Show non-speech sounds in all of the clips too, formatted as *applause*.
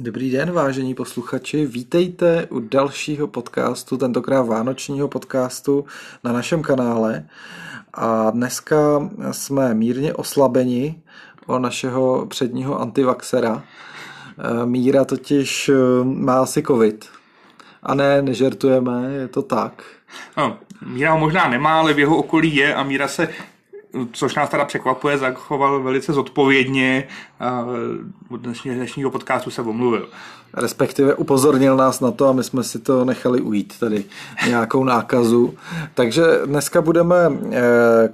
Dobrý den, vážení posluchači. Vítejte u dalšího podcastu, tentokrát vánočního podcastu na našem kanále. A dneska jsme mírně oslabeni o našeho předního antivaxera. Míra totiž má asi covid. A ne, nežertujeme, je to tak. No, Míra možná nemá, ale v jeho okolí je a Míra se což nás teda překvapuje, zachoval velice zodpovědně a dnešního, dnešního podcastu se omluvil. Respektive upozornil nás na to a my jsme si to nechali ujít, tady nějakou nákazu. Takže dneska budeme eh,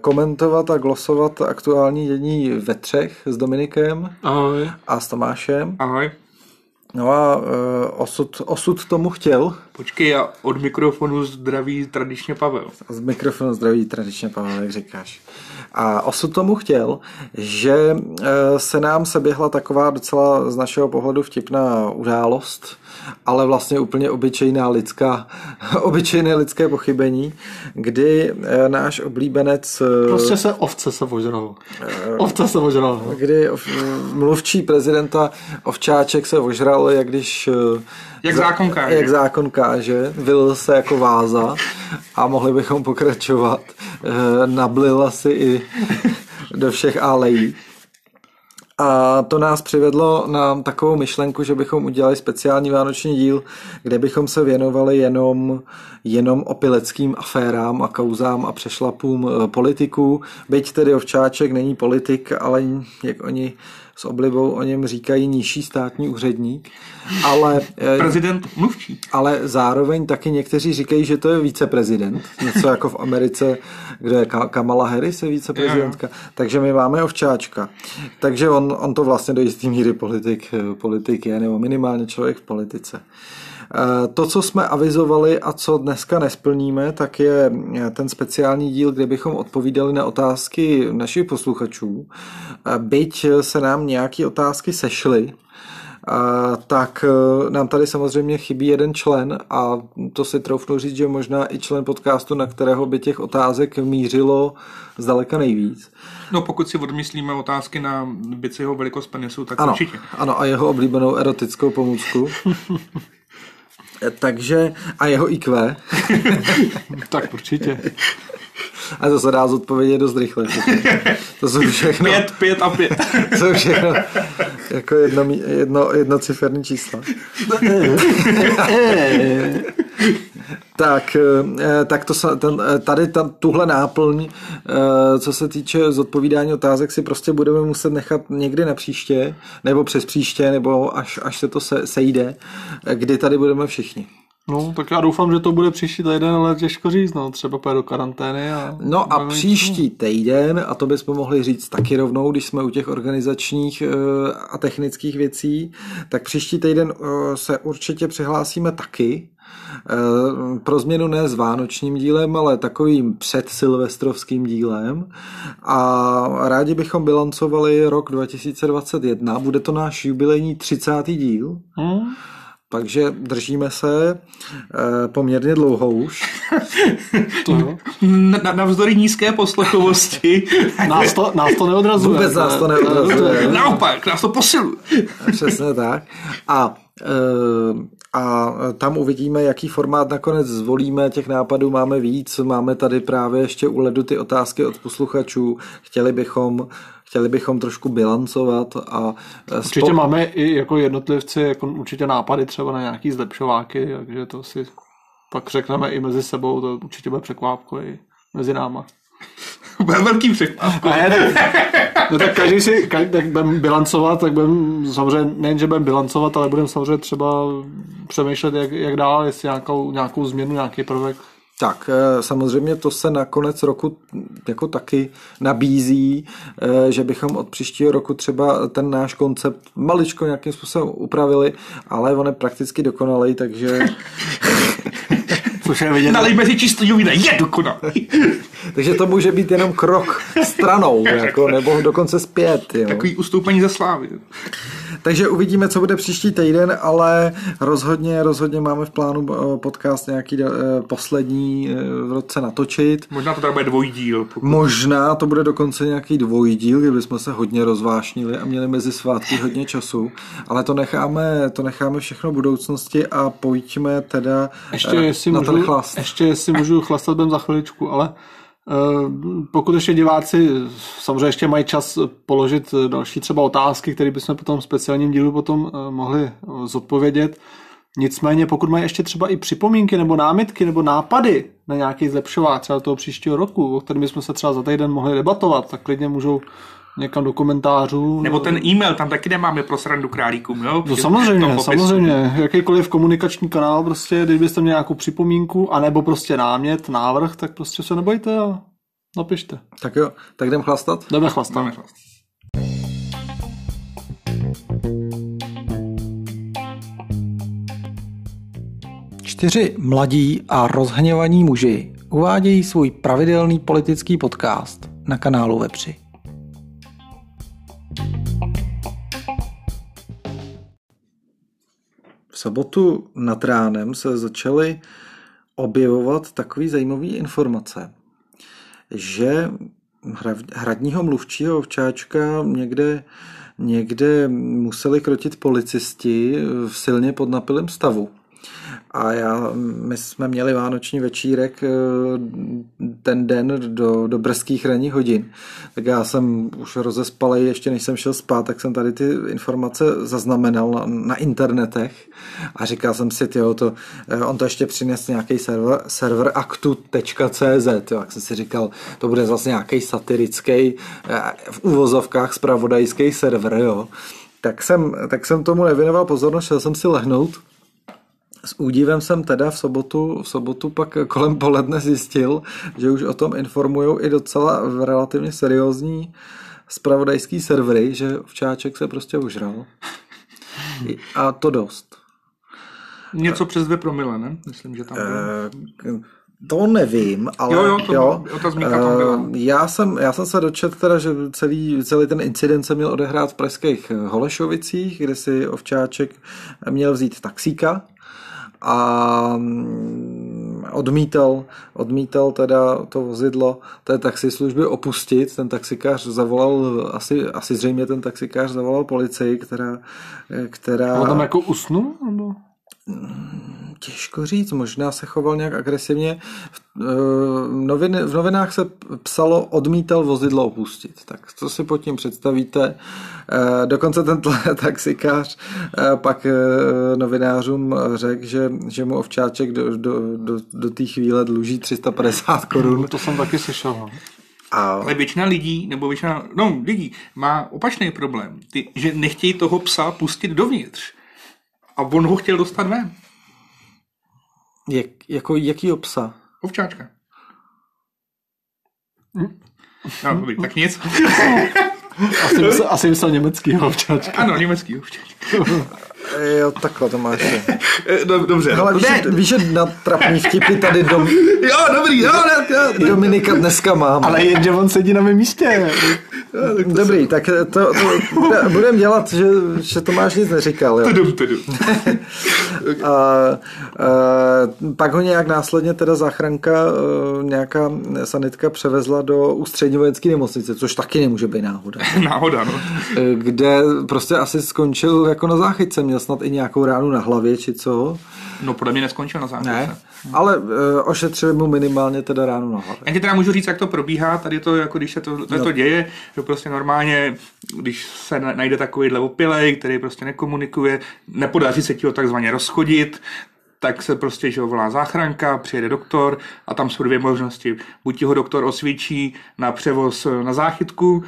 komentovat a glosovat aktuální dění ve třech s Dominikem Ahoj. a s Tomášem. Ahoj. No a uh, osud, osud tomu chtěl. Počkej, a od mikrofonu zdraví tradičně Pavel. Z mikrofonu zdraví tradičně Pavel, jak říkáš. A osud tomu chtěl, že uh, se nám seběhla taková docela z našeho pohledu vtipná událost, ale vlastně úplně obyčejná lidská, *laughs* obyčejné lidské pochybení, kdy uh, náš oblíbenec... Uh, prostě se ovce se ožral. Uh, ovce se ožral. Kdy mluvčí prezidenta Ovčáček se ožral, jak když... Jak zákon káže. Jak zákon káže, vylil se jako váza a mohli bychom pokračovat. Nablil asi i *laughs* do všech alejí. A to nás přivedlo na takovou myšlenku, že bychom udělali speciální vánoční díl, kde bychom se věnovali jenom, jenom opileckým aférám a kauzám a přešlapům politiků. Byť tedy Ovčáček není politik, ale jak oni s oblibou o něm říkají nižší státní úředník, ale... Prezident mluvčí. Ale zároveň taky někteří říkají, že to je viceprezident. Něco jako v Americe, kde je Kamala Harris je viceprezidentka. Takže my máme ovčáčka. Takže on, on to vlastně do jistý míry politik, politik je, nebo minimálně člověk v politice. To, co jsme avizovali a co dneska nesplníme, tak je ten speciální díl, kde bychom odpovídali na otázky našich posluchačů. Byť se nám nějaké otázky sešly, tak nám tady samozřejmě chybí jeden člen a to si troufnu říct, že možná i člen podcastu, na kterého by těch otázek mířilo zdaleka nejvíc. No pokud si odmyslíme otázky na biciho velikost penisu, tak ano, určitě. Ano, a jeho oblíbenou erotickou pomůcku. *laughs* Takže, a jeho IQ. tak určitě. A to se dá zodpovědět dost rychle. To jsou všechno... Pět, pět a pět. *laughs* To jsou všechno jako jedno, jedno, jednociferní čísla. tak, tak to, ten, tady ta, tuhle náplň, co se týče zodpovídání otázek, si prostě budeme muset nechat někdy na příště, nebo přes příště, nebo až, až se to se, sejde, kdy tady budeme všichni. No, tak já doufám, že to bude příští týden, ale těžko říct, no, třeba půjde do karantény. A no a příští týden, a to bychom mohli říct taky rovnou, když jsme u těch organizačních a technických věcí, tak příští týden se určitě přihlásíme taky, pro změnu ne s vánočním dílem, ale takovým předsilvestrovským dílem. A rádi bychom bilancovali rok 2021. Bude to náš jubilejní 30. díl. Hmm. Takže držíme se e, poměrně dlouho už. *laughs* to. Na, navzdory nízké poslechovosti. *laughs* nás, to, nás to neodrazuje. Vůbec nás to neodrazuje. *laughs* Naopak, nás to posiluje. Přesně tak. A e, a tam uvidíme, jaký formát nakonec zvolíme. Těch nápadů máme víc. Máme tady právě ještě u ledu ty otázky od posluchačů. Chtěli bychom chtěli bychom trošku bilancovat a... Určitě spok- máme i jako jednotlivci jako určitě nápady třeba na nějaký zlepšováky, takže to si pak řekneme i mezi sebou, to určitě bude překvápko i mezi náma. *laughs* Bude velký překvápko. no tak každý si, každý, tak budeme bilancovat, tak budeme samozřejmě, nejen, že budeme bilancovat, ale budeme samozřejmě třeba přemýšlet, jak, jak dál, jestli nějakou, nějakou změnu, nějaký prvek tak, eh, samozřejmě to se na konec roku jako taky nabízí, eh, že bychom od příštího roku třeba ten náš koncept maličko nějakým způsobem upravili, ale on je prakticky dokonalý, takže... *laughs* Což je vidět. Nalejme si čistý vína, je dokonalý. *laughs* takže to může být jenom krok stranou, *laughs* jako, nebo dokonce zpět. Jo. Takový ustoupení ze slávy. Takže uvidíme, co bude příští týden, ale rozhodně, rozhodně máme v plánu eh, podcast nějaký uh, poslední uh, v roce natočit. Možná to tak bude dvojdíl. Pokud... Možná to bude dokonce nějaký dvojdíl, kdyby jsme se hodně rozvášnili a měli mezi svátky hodně času, ale to necháme, to necháme všechno v budoucnosti a pojďme teda ještě, jestli na můžu, ten chlast. Ještě jestli můžu chlastat, budem za chviličku, ale Eh, pokud ještě diváci samozřejmě ještě mají čas položit další třeba otázky, které bychom potom v speciálním dílu potom eh, mohli eh, zodpovědět. Nicméně pokud mají ještě třeba i připomínky nebo námitky nebo nápady na nějaký zlepšování třeba toho příštího roku, o kterém bychom se třeba za týden mohli debatovat, tak klidně můžou někam do komentářů. Nebo ten e-mail, tam taky nemáme pro srandu králíkům, jo? No samozřejmě, samozřejmě. Jakýkoliv komunikační kanál, prostě, když byste měli nějakou připomínku, anebo prostě námět, návrh, tak prostě se nebojte a napište. Tak jo, tak jdem chlastat? Jdeme chlastat. Jdeme chlastat. Čtyři mladí a rozhněvaní muži uvádějí svůj pravidelný politický podcast na kanálu Vepři. V sobotu nad ránem se začaly objevovat takové zajímavé informace, že hradního mluvčího ovčáčka někde, někde museli krotit policisti v silně podnapilém stavu. A já, my jsme měli vánoční večírek eh, ten den do, do brzkých ranních hodin. Tak já jsem už rozespalej, ještě než jsem šel spát, tak jsem tady ty informace zaznamenal na, na internetech a říkal jsem si, tyjo, to, eh, on to ještě přines nějaký server, server aktu.cz, jak jsem si říkal, to bude zase nějaký satirický eh, v úvozovkách spravodajský server, jo. Tak jsem, tak jsem tomu nevěnoval pozornost, šel jsem si lehnout s údivem jsem teda v sobotu, v sobotu pak kolem poledne zjistil, že už o tom informují i docela relativně seriózní spravodajský servery, že včáček se prostě užral. A to dost. Něco přes dvě promile, ne? Myslím, že tam bylo. E, to nevím, ale jo, jo, to jo, zmínka tam byla. Eh, já jsem, já jsem se dočet teda, že celý, celý ten incident se měl odehrát v pražských Holešovicích, kde si Ovčáček měl vzít taxíka a mm, odmítal, odmítal teda to vozidlo té taxislužby opustit. Ten taxikář zavolal, asi, asi zřejmě ten taxikář zavolal policii, která... která... On tam jako usnul? Nebo? Těžko říct, možná se choval nějak agresivně. V, eh, novin, v novinách se psalo odmítal vozidlo opustit. Tak co si pod tím představíte? Eh, dokonce ten *laughs* taxikář eh, pak novinářům řekl, že, že mu ovčáček do, do, do, do té chvíle dluží 350 *laughs* korun. To jsem taky slyšel. No. A... Ale většina lidí, nebo většina, no lidí, má opačný problém. Ty, že nechtějí toho psa pustit dovnitř. A on ho chtěl dostat ven. Jak, jako jaký psa? Ovčáčka. Hm? No, tak nic. asi, myslel, asi myslel německý ovčáčka. Ano, německý ovčáčka. Jo, takhle to máš. *laughs* No, dobře. Ale víš, ne. víš, že na trapní vtipy tady dom... *laughs* jo, dobrý, jo, ne, *laughs* ne, Dominika dneska mám. Ale jenže on sedí na mém místě. Dobrý, tak to, to budeme dělat, že, že Tomáš nic neříkal. Jo. Tudum, tudum. a, a, pak ho nějak následně teda záchranka, e, nějaká sanitka převezla do ústřední vojenské nemocnice, což taky nemůže být náhoda. náhoda, no. Kde prostě asi skončil jako na záchytce, měl snad i nějakou ránu na hlavě, či co. No podle mě neskončil na záchytce. Ne, ale uh, ošetřili mu minimálně teda ránu na hlavě. Já ti teda můžu říct, jak to probíhá, tady to, jako když se to, to, no. to děje, že prostě normálně, když se najde takový opilej, který prostě nekomunikuje, nepodaří se ti ho takzvaně rozchodit, tak se prostě že volá záchranka, přijede doktor a tam jsou dvě možnosti. Buď ti ho doktor osvědčí na převoz na záchytku,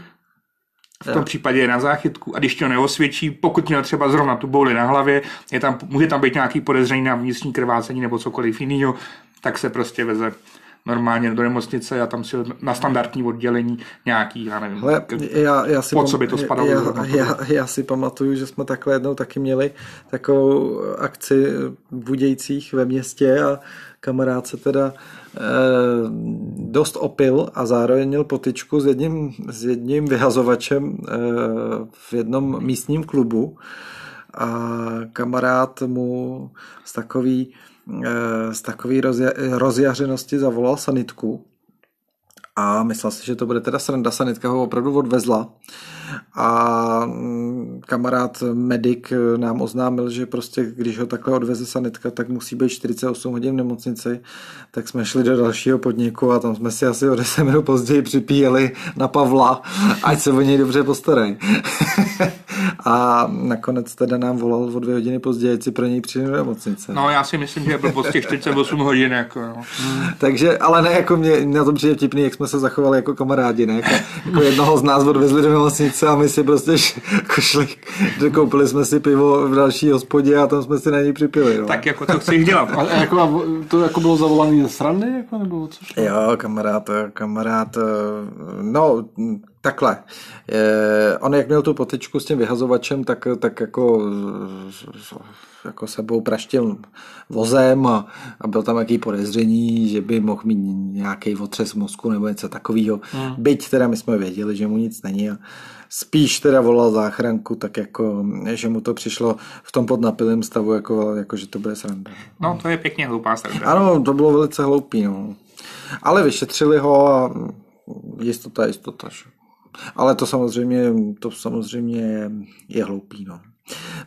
v tom případě je na záchytku a když to neosvědčí, pokud měl třeba zrovna tu bouli na hlavě, je tam, může tam být nějaký podezření na vnitřní krvácení nebo cokoliv jiného, tak se prostě veze normálně do nemocnice a tam si na standardní oddělení nějaký, já nevím, Hele, já, já si pod co by to spadalo. Já, já, já, si pamatuju, že jsme takhle jednou taky měli takovou akci budějících ve městě a kamarád se teda eh, dost opil a zároveň měl potičku s jedním, s jedním vyhazovačem eh, v jednom místním klubu. A kamarád mu z takový, eh, z takový rozja, rozjařenosti zavolal sanitku. A myslel si, že to bude teda sranda, sanitka ho opravdu odvezla a mm, kamarád medic nám oznámil, že prostě když ho takhle odveze sanitka, tak musí být 48 hodin v nemocnici, tak jsme šli do dalšího podniku a tam jsme si asi o 10 minut později připíjeli na Pavla, ať se o něj dobře postarají. *laughs* a nakonec teda nám volal o dvě hodiny později, si pro něj přijde do nemocnice. No já si myslím, že je byl prostě 48 hodin. Jako, no. Takže, ale ne, jako mě, na to přijde vtipný, jak jsme se zachovali jako kamarádi, ne? Jako, jako jednoho z nás odvezli do nemocnice a my si prostě jako *laughs* šli, koupili jsme si pivo v další hospodě a tam jsme si na něj připili. No. Tak jako to chceš dělat. A jako, to jako bylo zavolané ze srandy, jako, nebo co? Jo, kamarád, kamarád, no, takhle. Je, on jak měl tu potičku s tím vyhazovačem, tak, tak jako, jako sebou praštil vozem a, a byl tam jaký podezření, že by mohl mít nějaký otřes mozku nebo něco takového. Hmm. Byť teda my jsme věděli, že mu nic není a spíš teda volal záchranku, tak jako, že mu to přišlo v tom podnapilém stavu, jako, jako že to bude sranda. No, to je pěkně hloupá sranda. Ano, to bylo velice hloupý, no. Ale vyšetřili ho a jistota, jistota. Že? Ale to samozřejmě, to samozřejmě je hloupý, no.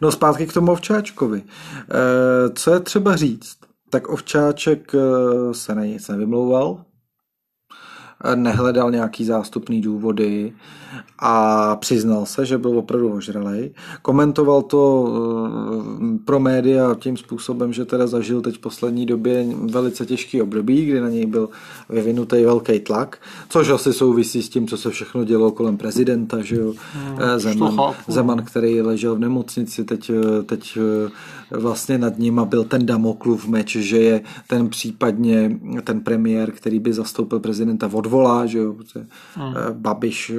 No zpátky k tomu Ovčáčkovi. E, co je třeba říct? Tak Ovčáček eh, se na nic nevymlouval, nehledal nějaký zástupný důvody a přiznal se, že byl opravdu ožralej. Komentoval to eh, pro média tím způsobem, že teda zažil teď v poslední době velice těžký období, kdy na něj byl vyvinutý velký tlak, což asi souvisí s tím, co se všechno dělo kolem prezidenta, že jo. Hmm, Zeman, Zeman, který ležel v nemocnici, teď, eh, teď vlastně nad ním a byl ten Damoklův meč, že je ten případně ten premiér, který by zastoupil prezidenta odvolá, že jo, hmm. Babiš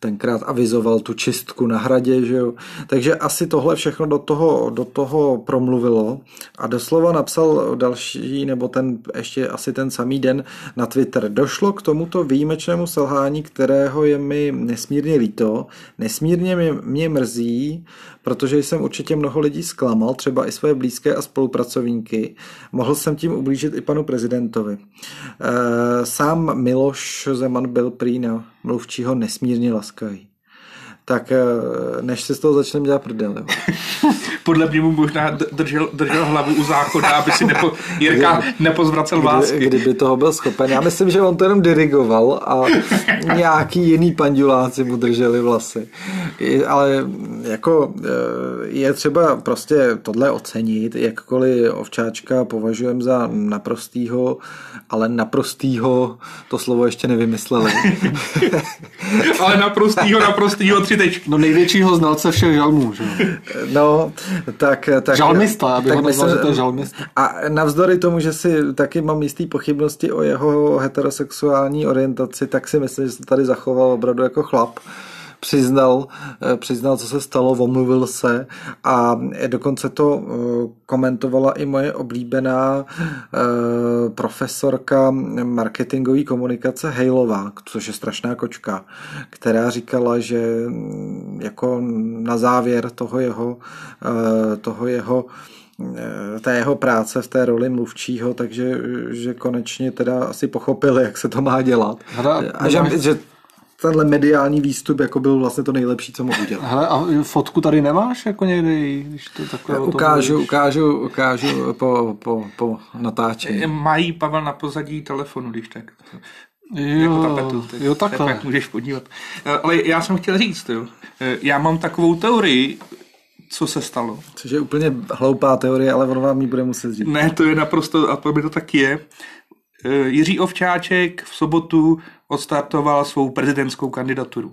tenkrát avizoval tu čistku na hradě, že jo. Takže asi tohle všechno do toho, do toho promluvilo a doslova napsal další, nebo ten ještě asi ten samý den na Twitter. Došlo k tomuto výjimečnému selhání, kterého je mi nesmírně líto, nesmírně mě, mě mrzí, protože jsem určitě mnoho lidí zklamal, třeba i své blízké a spolupracovníky. Mohl jsem tím ublížit i panu prezidentovi. Eh, sám Miloš Zeman byl prý na mluvčího nesmírně laskavý tak eh, než se z toho začneme dělat prdel. *laughs* Podle mě mu možná držel, držel hlavu u záchoda, aby si nepo, *laughs* Jirka nepozvracel vás. Kdy, kdyby toho byl schopen. Já myslím, že on to jenom dirigoval a *laughs* nějaký jiný panduláci mu drželi vlasy. Ale jako eh, je třeba prostě tohle ocenit, jakkoliv ovčáčka považujeme za naprostýho, ale naprostýho, to slovo ještě nevymysleli. ale naprostýho, naprostýho tři tečky. No největšího znalce všech žalmů, že *laughs* No, tak... tak žalmista, aby tak ho nazval, že to je žalmista. A navzdory tomu, že si taky mám jistý pochybnosti o jeho heterosexuální orientaci, tak si myslím, že se tady zachoval opravdu jako chlap přiznal, eh, přiznal, co se stalo, omluvil se a dokonce to eh, komentovala i moje oblíbená eh, profesorka marketingové komunikace Hejlová, což je strašná kočka, která říkala, že mm, jako na závěr toho jeho, toho jeho té jeho práce v té roli mluvčího, takže že konečně teda asi pochopili, jak se to má dělat. Hra, a že, že tenhle mediální výstup jako byl vlastně to nejlepší, co mohl udělat. Hele, a fotku tady nemáš jako někde, když to takhle ukážu, ukážu, ukážu po, po, po natáčení. Mají Pavel na pozadí telefonu, když tak. Jo, jako tapetu, tak jo, takhle. Tak můžeš podívat. Eh, ale já jsem chtěl říct, jo. Eh, já mám takovou teorii, co se stalo. Což je úplně hloupá teorie, ale on vám ji bude muset říct. Ne, to je naprosto, a to by to tak je. Eh, Jiří Ovčáček v sobotu odstartoval svou prezidentskou kandidaturu.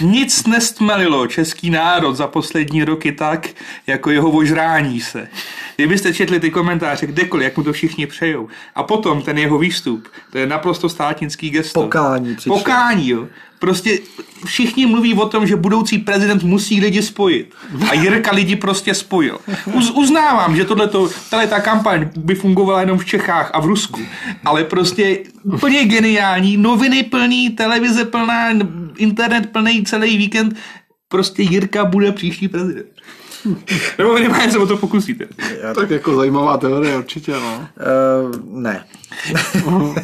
Nic nestmelilo český národ za poslední roky tak, jako jeho ožrání se. Kdybyste četli ty komentáře kdekoliv, jak mu to všichni přejou. A potom ten jeho výstup, to je naprosto státnický gesto. Pokání přišlo. Pokání, jo. Prostě všichni mluví o tom, že budoucí prezident musí lidi spojit. A Jirka lidi prostě spojil. Uz, uznávám, že tohleto, tahle ta kampaň by fungovala jenom v Čechách a v Rusku. Ale prostě úplně geniální, noviny plný, televize plná, internet plný celý víkend. Prostě Jirka bude příští prezident. *laughs* Nebo minimálně se o to pokusíte. Já tak jako zajímavá teorie, určitě, no. Uh, ne. *laughs*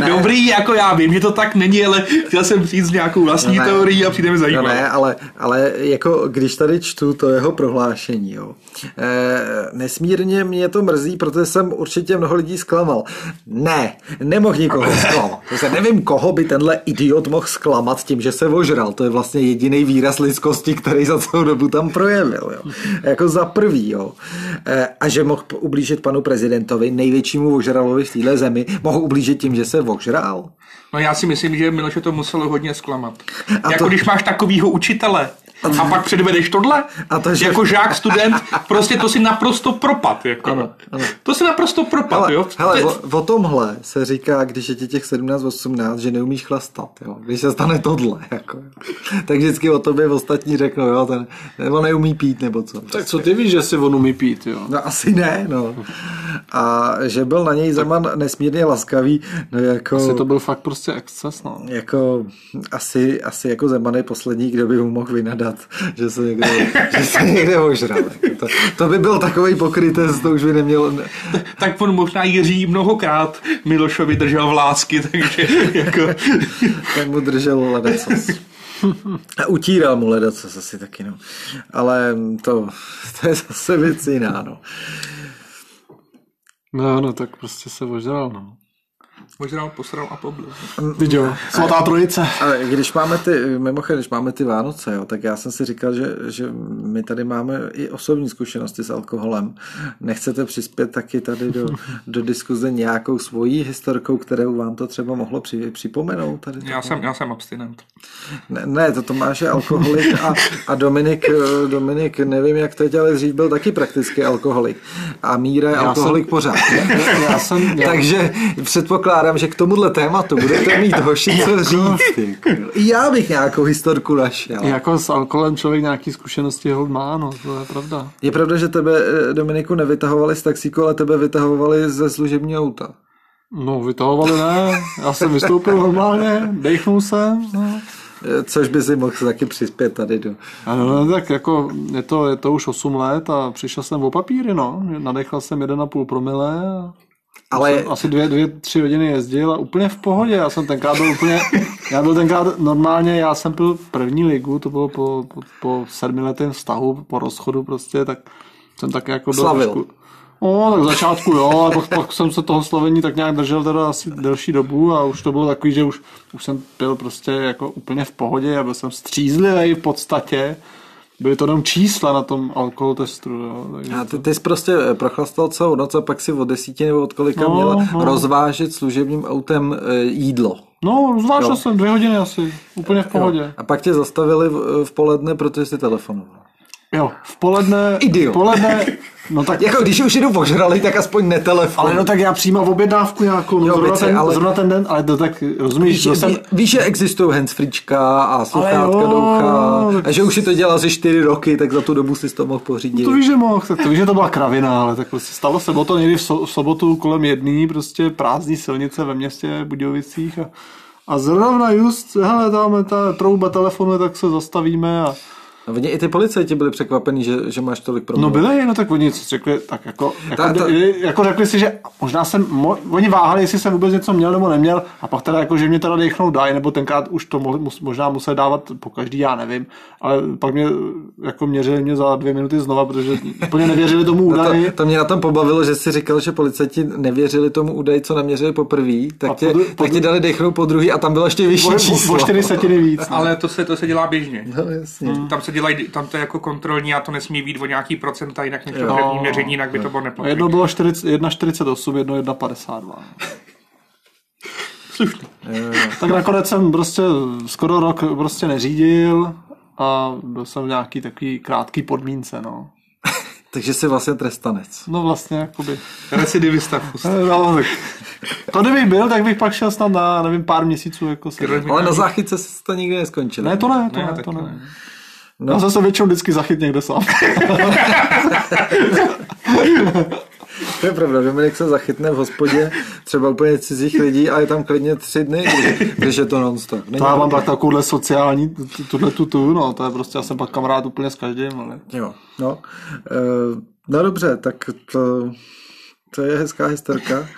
ne. Dobrý, jako já vím, že to tak není, ale chtěl jsem přijít s nějakou vlastní no teorií a přijde mi zajímavé. No ne, ale, ale jako když tady čtu to jeho prohlášení, jo, e, nesmírně mě to mrzí, protože jsem určitě mnoho lidí zklamal. Ne, nemohl nikoho *laughs* zklamat. se nevím, koho by tenhle idiot mohl zklamat tím, že se ožral. To je vlastně jediný výraz lidskosti, který za celou dobu tam projevil. Jo. *laughs* Jako za prvý, jo. E, a že mohl ublížit panu prezidentovi, největšímu ožralovi v téhle zemi, mohl ublížit tím, že se ožral. No já si myslím, že Miloše to muselo hodně zklamat. A jako to... když máš takovýho učitele, a pak předvedeš tohle? A to, že... Jako žák, student, prostě to si naprosto propad. Jako. Ano, ano. To si naprosto propad, hele, jo? Hele, o, o, tomhle se říká, když je ti těch 17-18, že neumíš chlastat, jo? Když se stane tohle, jako. Tak vždycky o tobě ostatní řeknou, jo, ten, on neumí pít, nebo co. Tak co ty víš, že si on umí pít, jo? No asi ne, no. A že byl na něj Zeman nesmírně laskavý, no jako... Asi to byl fakt prostě exces, no. Jako, asi, asi jako Zeman je poslední, kdo by mu mohl vynadat přiznat, že se někde, že se někde ožral. To, to, by byl takový pokrytec, to už by neměl... tak on možná Jiří mnohokrát Milošovi držel v lásky, takže jako... tak mu držel ledacos. A utíral mu ledacos asi taky, no. Ale to, to je zase věc jiná, no. No, no, tak prostě se ožral, no. Možná posral a poblil. Teď jo, svatá trojice. A když máme ty, mimochodem, když máme ty Vánoce, jo, tak já jsem si říkal, že, že my tady máme i osobní zkušenosti s alkoholem. Nechcete přispět taky tady do, do diskuze nějakou svojí historkou, kterou vám to třeba mohlo při, připomenout? Tady já, jsem, já jsem abstinent. Ne, ne to Tomáš je alkoholik a, a Dominik, Dominik, nevím jak teď, ale dřív byl taky prakticky alkoholik. A Míra je já alkoholik jsem, pořád. Já, já jsem, já... Takže předpokládám, předpokládám, že k tomuhle tématu budete mít hoši co jako- říct. Já bych nějakou historku našel. Jako s alkoholem člověk nějaký zkušenosti ho má, no, to je pravda. Je pravda, že tebe, eh, Dominiku, nevytahovali z taxíku, ale tebe vytahovali ze služebního auta. No, vytahovali ne, já jsem vystoupil normálně, dechnul jsem. No. Eh, což by si mohl taky přispět tady do... Ano, no, tak jako je to, je to už 8 let a přišel jsem o papíry, no. Nadechal jsem 1,5 promile a ale... Jsem asi dvě, dvě, tři hodiny jezdil a úplně v pohodě. Já jsem tenkrát byl úplně, já byl tenkrát normálně, já jsem byl první ligu, to bylo po, po, po sedmiletém vztahu, po rozchodu prostě, tak jsem tak jako byl Slavil. Trošku, No, tak v začátku jo, ale pak, pak jsem se toho slovení tak nějak držel teda asi delší dobu a už to bylo takový, že už, už jsem byl prostě jako úplně v pohodě a byl jsem střízlivý v podstatě byly to jenom čísla na tom alkohol testu. Jo. Takže a ty, ty jsi prostě eh, prochlastal celou noc a pak si od desíti nebo od kolika no, měl no. rozvážet služebním autem e, jídlo. No, rozvážel jsem dvě hodiny asi, úplně v pohodě. Jo. A pak tě zastavili v, v poledne, protože jsi telefonoval. Jo, v poledne, Idiot. poledne *laughs* No tak... Jako když už jdu požrali, tak aspoň netelefon. Ale no tak já přijímám objednávku nějakou, no, jo, zrovna, ten, ale... zrovna ten den, ale to tak rozumíš, víš, jsem... víš, že existují handsfreečka a sluchátka do ucha, a že už si to dělal ze čtyři roky, tak za tu dobu si to mohl pořídit. No to víš, že mohl, tak to víš, že to byla kravina, ale tak prostě stalo se to někdy v, so, v sobotu kolem jedný, prostě prázdní silnice ve městě Budějovicích a, a zrovna just, hele, tam ta trouba telefonu, tak se zastavíme a oni i ty policajti byli překvapení, že, že máš tolik problémů. No byli, no tak oni řekli, tak jako, jako, ta, ta... jako řekli si, že možná jsem, mo, oni váhali, jestli jsem vůbec něco měl nebo neměl a pak teda jako, že mě teda dechnout dají, nebo tenkrát už to mo, možná musel dávat po každý, já nevím, ale pak mě jako měřili mě za dvě minuty znova, protože úplně nevěřili tomu údaji. *laughs* No to, to, mě na tom pobavilo, že si říkal, že policajti nevěřili tomu údaji, co naměřili poprvé, tak, tě, podru, tak tě dali dechnout po druhý a tam bylo ještě vyšší číslo. O čtyři setiny víc. *laughs* No. Ale to se, to se dělá běžně. No, jasně. Hmm. Tam se dělají, tam to je jako kontrolní a to nesmí být o nějaký procenta, jinak něco no, měření, jinak by to bylo neplatné. Jedno bylo 1,48, jedno 1,52. Slušný. tak nakonec jsem prostě skoro rok prostě neřídil a byl jsem v nějaký takový krátký podmínce, no. *laughs* Takže jsi vlastně trestanec. No vlastně, jakoby. Recidivista. No, tak. To kdybych byl, tak bych pak šel snad na, nevím, pár měsíců. Jako se... Ale na záchytce se to nikdy neskončilo. Ne, to ne, to ne, ne to ne. ne. No. Já jsem se většinou vždycky zachyt někde sám. *laughs* To je pravda, Dominik se zachytne v hospodě třeba úplně cizích lidí a je tam klidně tři dny, když je to non-stop. to já mám tak takovouhle sociální, tuhle tu, tu, no, to je prostě, já jsem pak kamarád úplně s každým, ale... Jo, no, uh, no dobře, tak to, to je hezká historka.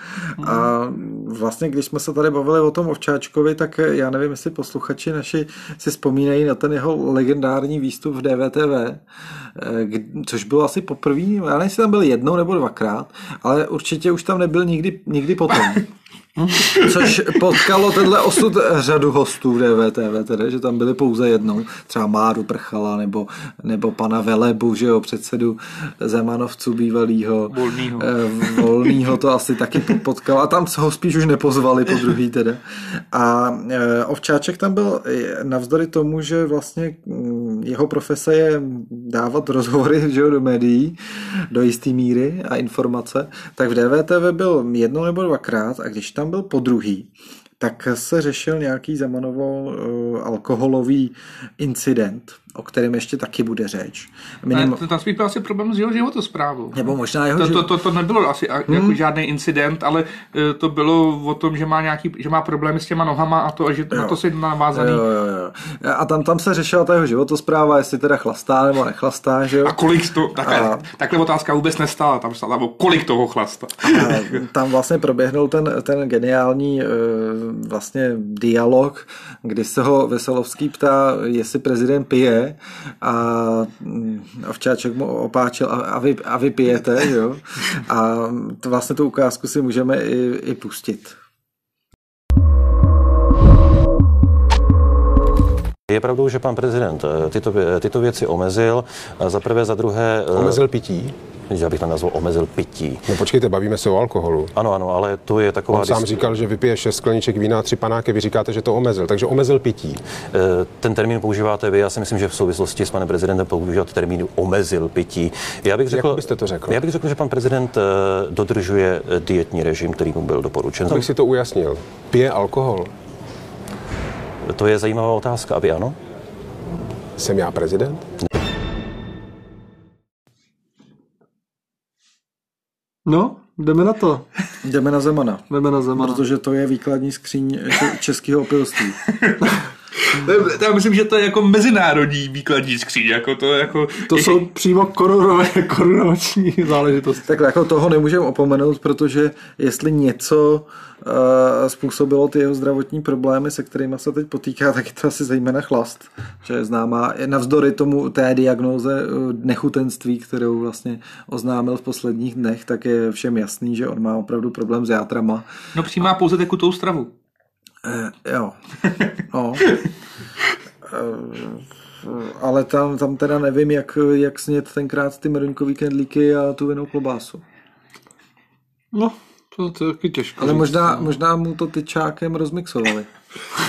A vlastně, když jsme se tady bavili o tom Ovčáčkovi, tak já nevím, jestli posluchači naši si vzpomínají na ten jeho legendární výstup v DVTV, což bylo asi poprvé, já nevím, jestli tam byl jednou nebo dvakrát, ale určitě už tam nebyl nikdy, nikdy potom. *laughs* *laughs* Což potkalo tenhle osud řadu hostů v DVTV, tedy, že tam byli pouze jednou. Třeba Máru Prchala nebo, nebo pana Velebu, že jo, předsedu Zemanovců bývalýho. Volnýho. Eh, volnýho to asi taky potkal. A tam ho spíš už nepozvali po druhý tedy. A eh, Ovčáček tam byl navzdory tomu, že vlastně mm, jeho profese je dávat rozhovory že jo, do médií do jisté míry a informace, tak v DVTV byl jednou nebo dvakrát a když tam byl po druhý, tak se řešil nějaký Zemanovo uh, alkoholový incident o kterém ještě taky bude řeč. Minim... Ne, tam spíš byl asi problém s jeho životosprávou. Nebo možná jeho to, to, to, to nebylo asi hmm. jako žádný incident, ale e, to bylo o tom, že má nějaký, že má problémy s těma nohama a to, že jo. na to si navázaný. Jo, jo, jo. A tam, tam se řešila ta jeho životospráva, jestli teda chlastá nebo nechlastá, že jo? A kolik to, takhle, a... takhle otázka vůbec nestála, tam stála, nebo kolik toho chlasta. A tam vlastně proběhnul ten, ten geniální e, vlastně dialog, kdy se ho Veselovský ptá, jestli prezident pije a, a včáček mu opáčil a, a, vy, a vy pijete, jo? A to vlastně tu ukázku si můžeme i, i pustit. Je pravdou, že pan prezident eh, tyto, tyto věci omezil. Za prvé, za druhé... Eh, omezil pití? Já bych to nazval omezil pití. No počkejte, bavíme se o alkoholu. Ano, ano, ale to je taková... On sám dis... říkal, že vypije šest skleniček vína a tři panáky, vy říkáte, že to omezil, takže omezil pití. Eh, ten termín používáte vy, já si myslím, že v souvislosti s panem prezidentem používat termín omezil pití. Já bych řekl, Jak byste to řekl? Já bych řekl, že pan prezident dodržuje dietní režim, který mu byl doporučen. Abych si to ujasnil. Pije alkohol? To je zajímavá otázka, aby ano? Jsem já prezident? No, jdeme na to. Jdeme na Zemana. Jdeme na Zemana. Protože to je výkladní skříň českého opilství. *laughs* Já myslím, že to je jako mezinárodní výkladní skříň. Jako to, jako, to jsou přímo korunové, korunovační záležitosti. Tak jako toho nemůžeme opomenout, protože jestli něco uh, způsobilo ty jeho zdravotní problémy, se kterými se teď potýká, tak je to asi zejména chlast, že je známá. Navzdory tomu té diagnóze uh, nechutenství, kterou vlastně oznámil v posledních dnech, tak je všem jasný, že on má opravdu problém s játrama. No přijímá pouze tekutou stravu. Uh, jo. No. ale tam, tam teda nevím, jak, jak snět tenkrát ty meruňkový kendlíky a tu vinou klobásu. No, to, to je taky těžké. Ale možná, možná mu to tyčákem rozmixovali.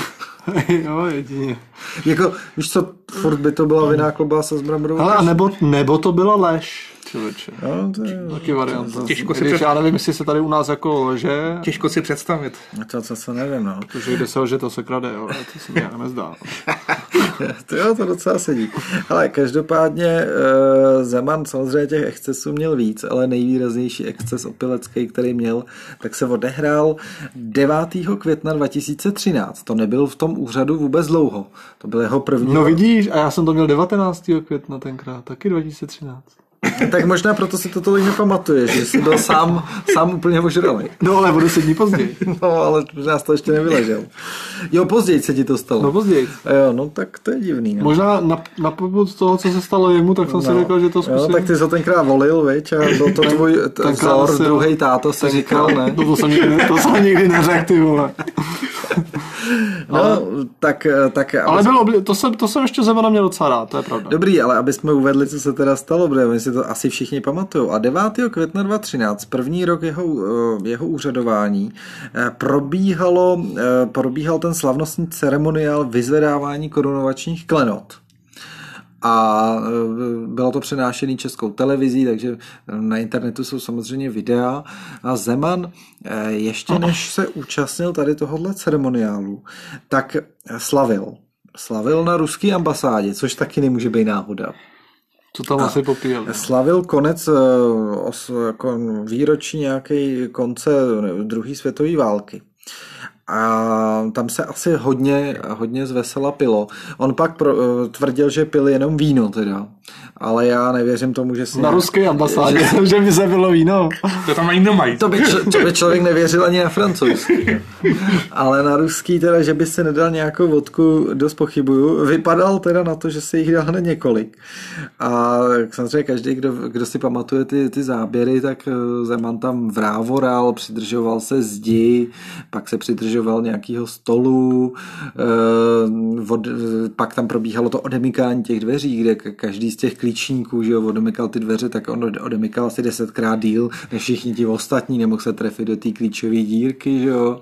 *laughs* jo, jedině. Jako, víš co, furt by to byla viná klobása s bramborovou. Ale nebo, nebo to byla lež člověče. No, to je taky varianta. Těžko si před... Já nevím, jestli se tady u nás jako leže. Těžko si představit. To, co se nevím, no. Protože jde se že to se krade, jo. To se mi nějak nezdá. *laughs* to jo, to docela sedí. Ale každopádně uh, Zeman samozřejmě těch excesů měl víc, ale nejvýraznější exces opilecký, který měl, tak se odehrál 9. května 2013. To nebyl v tom úřadu vůbec dlouho. To byl jeho první. No vidíš, a já jsem to měl 19. května tenkrát, taky 2013. tak možná proto si to tolik nepamatuješ, že jsi byl sám, sám úplně ožralý. No ale budu se dní později. *laughs* No ale nás to ještě nevyležel. Jo, později se ti to stalo. No později. Jo, no tak to je divný. No. Možná na, na popud toho, co se stalo jemu, tak jsem no. si řekl, že to zkusím. Jo, tak ty jsi ho tenkrát volil, viď? A byl to tvůj vzor, druhý táto se říkal, ne? To, to, jsem nikdy, to jsem nikdy neřekl, ty vole. No, ale, tak, tak... Ale bylo, to jsem, to jsem ještě Zemana měl docela rád, to je pravda. Dobrý, ale aby jsme uvedli, co se teda stalo, protože my si to asi všichni pamatují. A 9. května 2013, první rok jeho, eh, jeho úřadování, eh, probíhalo, eh, probíhal ten slavnostní ceremoniál vyzvedávání korunovačních klenot a bylo to přenášené českou televizí, takže na internetu jsou samozřejmě videa a Zeman ještě než se účastnil tady tohohle ceremoniálu, tak slavil. Slavil na ruské ambasádě, což taky nemůže být náhoda. Co tam a asi popíjel? Slavil konec jako výročí nějaké konce druhé světové války a tam se asi hodně, hodně zvesela pilo. On pak pro, tvrdil, že pil jenom víno teda ale já nevěřím tomu, že si... Na ruské ambasádě, že, *laughs* že by se bylo víno. To tam ani nemají. To by, to by člověk nevěřil ani na francouzský. *laughs* ale na ruský teda, že by se nedal nějakou vodku, dost pochybuju. Vypadal teda na to, že se jich dal hned několik. A samozřejmě každý, kdo, kdo si pamatuje ty, ty záběry, tak eh, Zeman tam vrávoral, přidržoval se zdi, pak se přidržoval nějakého stolu, eh, pak tam probíhalo to odemykání těch dveří, kde každý z těch klíčníků, že jo, odemykal ty dveře, tak on odemykal asi desetkrát díl, než všichni ti ostatní, nemohl se trefit do té klíčové dírky, že jo.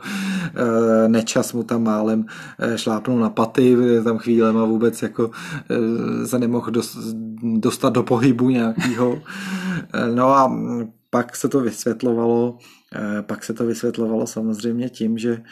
E, nečas mu tam málem e, šlápnul na paty, tam chvílema vůbec jako e, se nemohl dostat do pohybu nějakého. No a pak se to vysvětlovalo, pak se to vysvětlovalo samozřejmě tím, že,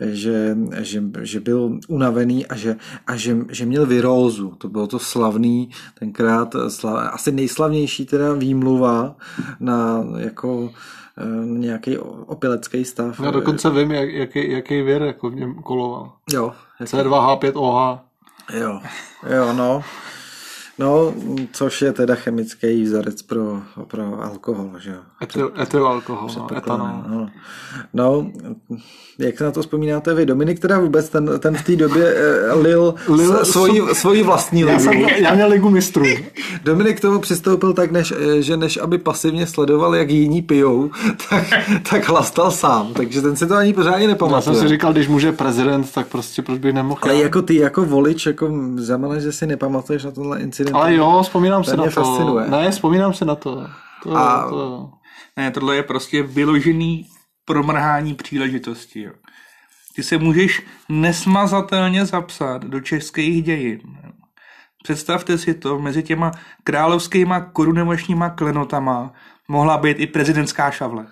že, že, že byl unavený a, že, a že, že měl virózu. To bylo to slavný, tenkrát slav, asi nejslavnější teda výmluva na jako eh, nějaký opilecký stav. Já dokonce vím, jak, jaký, jaký vir jako v něm koloval. Jo. C2H5OH. Jo, jo, no. No, což je teda chemický vzorec pro, pro alkohol, že jo? Etyl, etylalkohol, no, etanol. No. no, jak se na to vzpomínáte vy? Dominik teda vůbec ten, ten v té době uh, lil, lil svoji, svoji vlastní ligu. Já, jsem, já měl ligu mistrů. *laughs* Dominik k tomu přistoupil tak, než, eh, že než aby pasivně sledoval, jak jiní pijou, *laughs* tak, tak hlastal sám. Takže ten si to ani pořádně nepamatuje. Já jsem si říkal, když může prezident, tak prostě proč by nemohl. Ale jako ty, jako volič, jako zamane, že si nepamatuješ na tenhle incident. Ale jo, vzpomínám se na to. Fascinuje. Ne, vzpomínám se na to. to, A... to... Ne, tohle je prostě vyložený promrhání příležitosti. Jo. Ty se můžeš nesmazatelně zapsat do českých dějin. Představte si to, mezi těma královskýma korunovačníma klenotama mohla být i prezidentská šavle.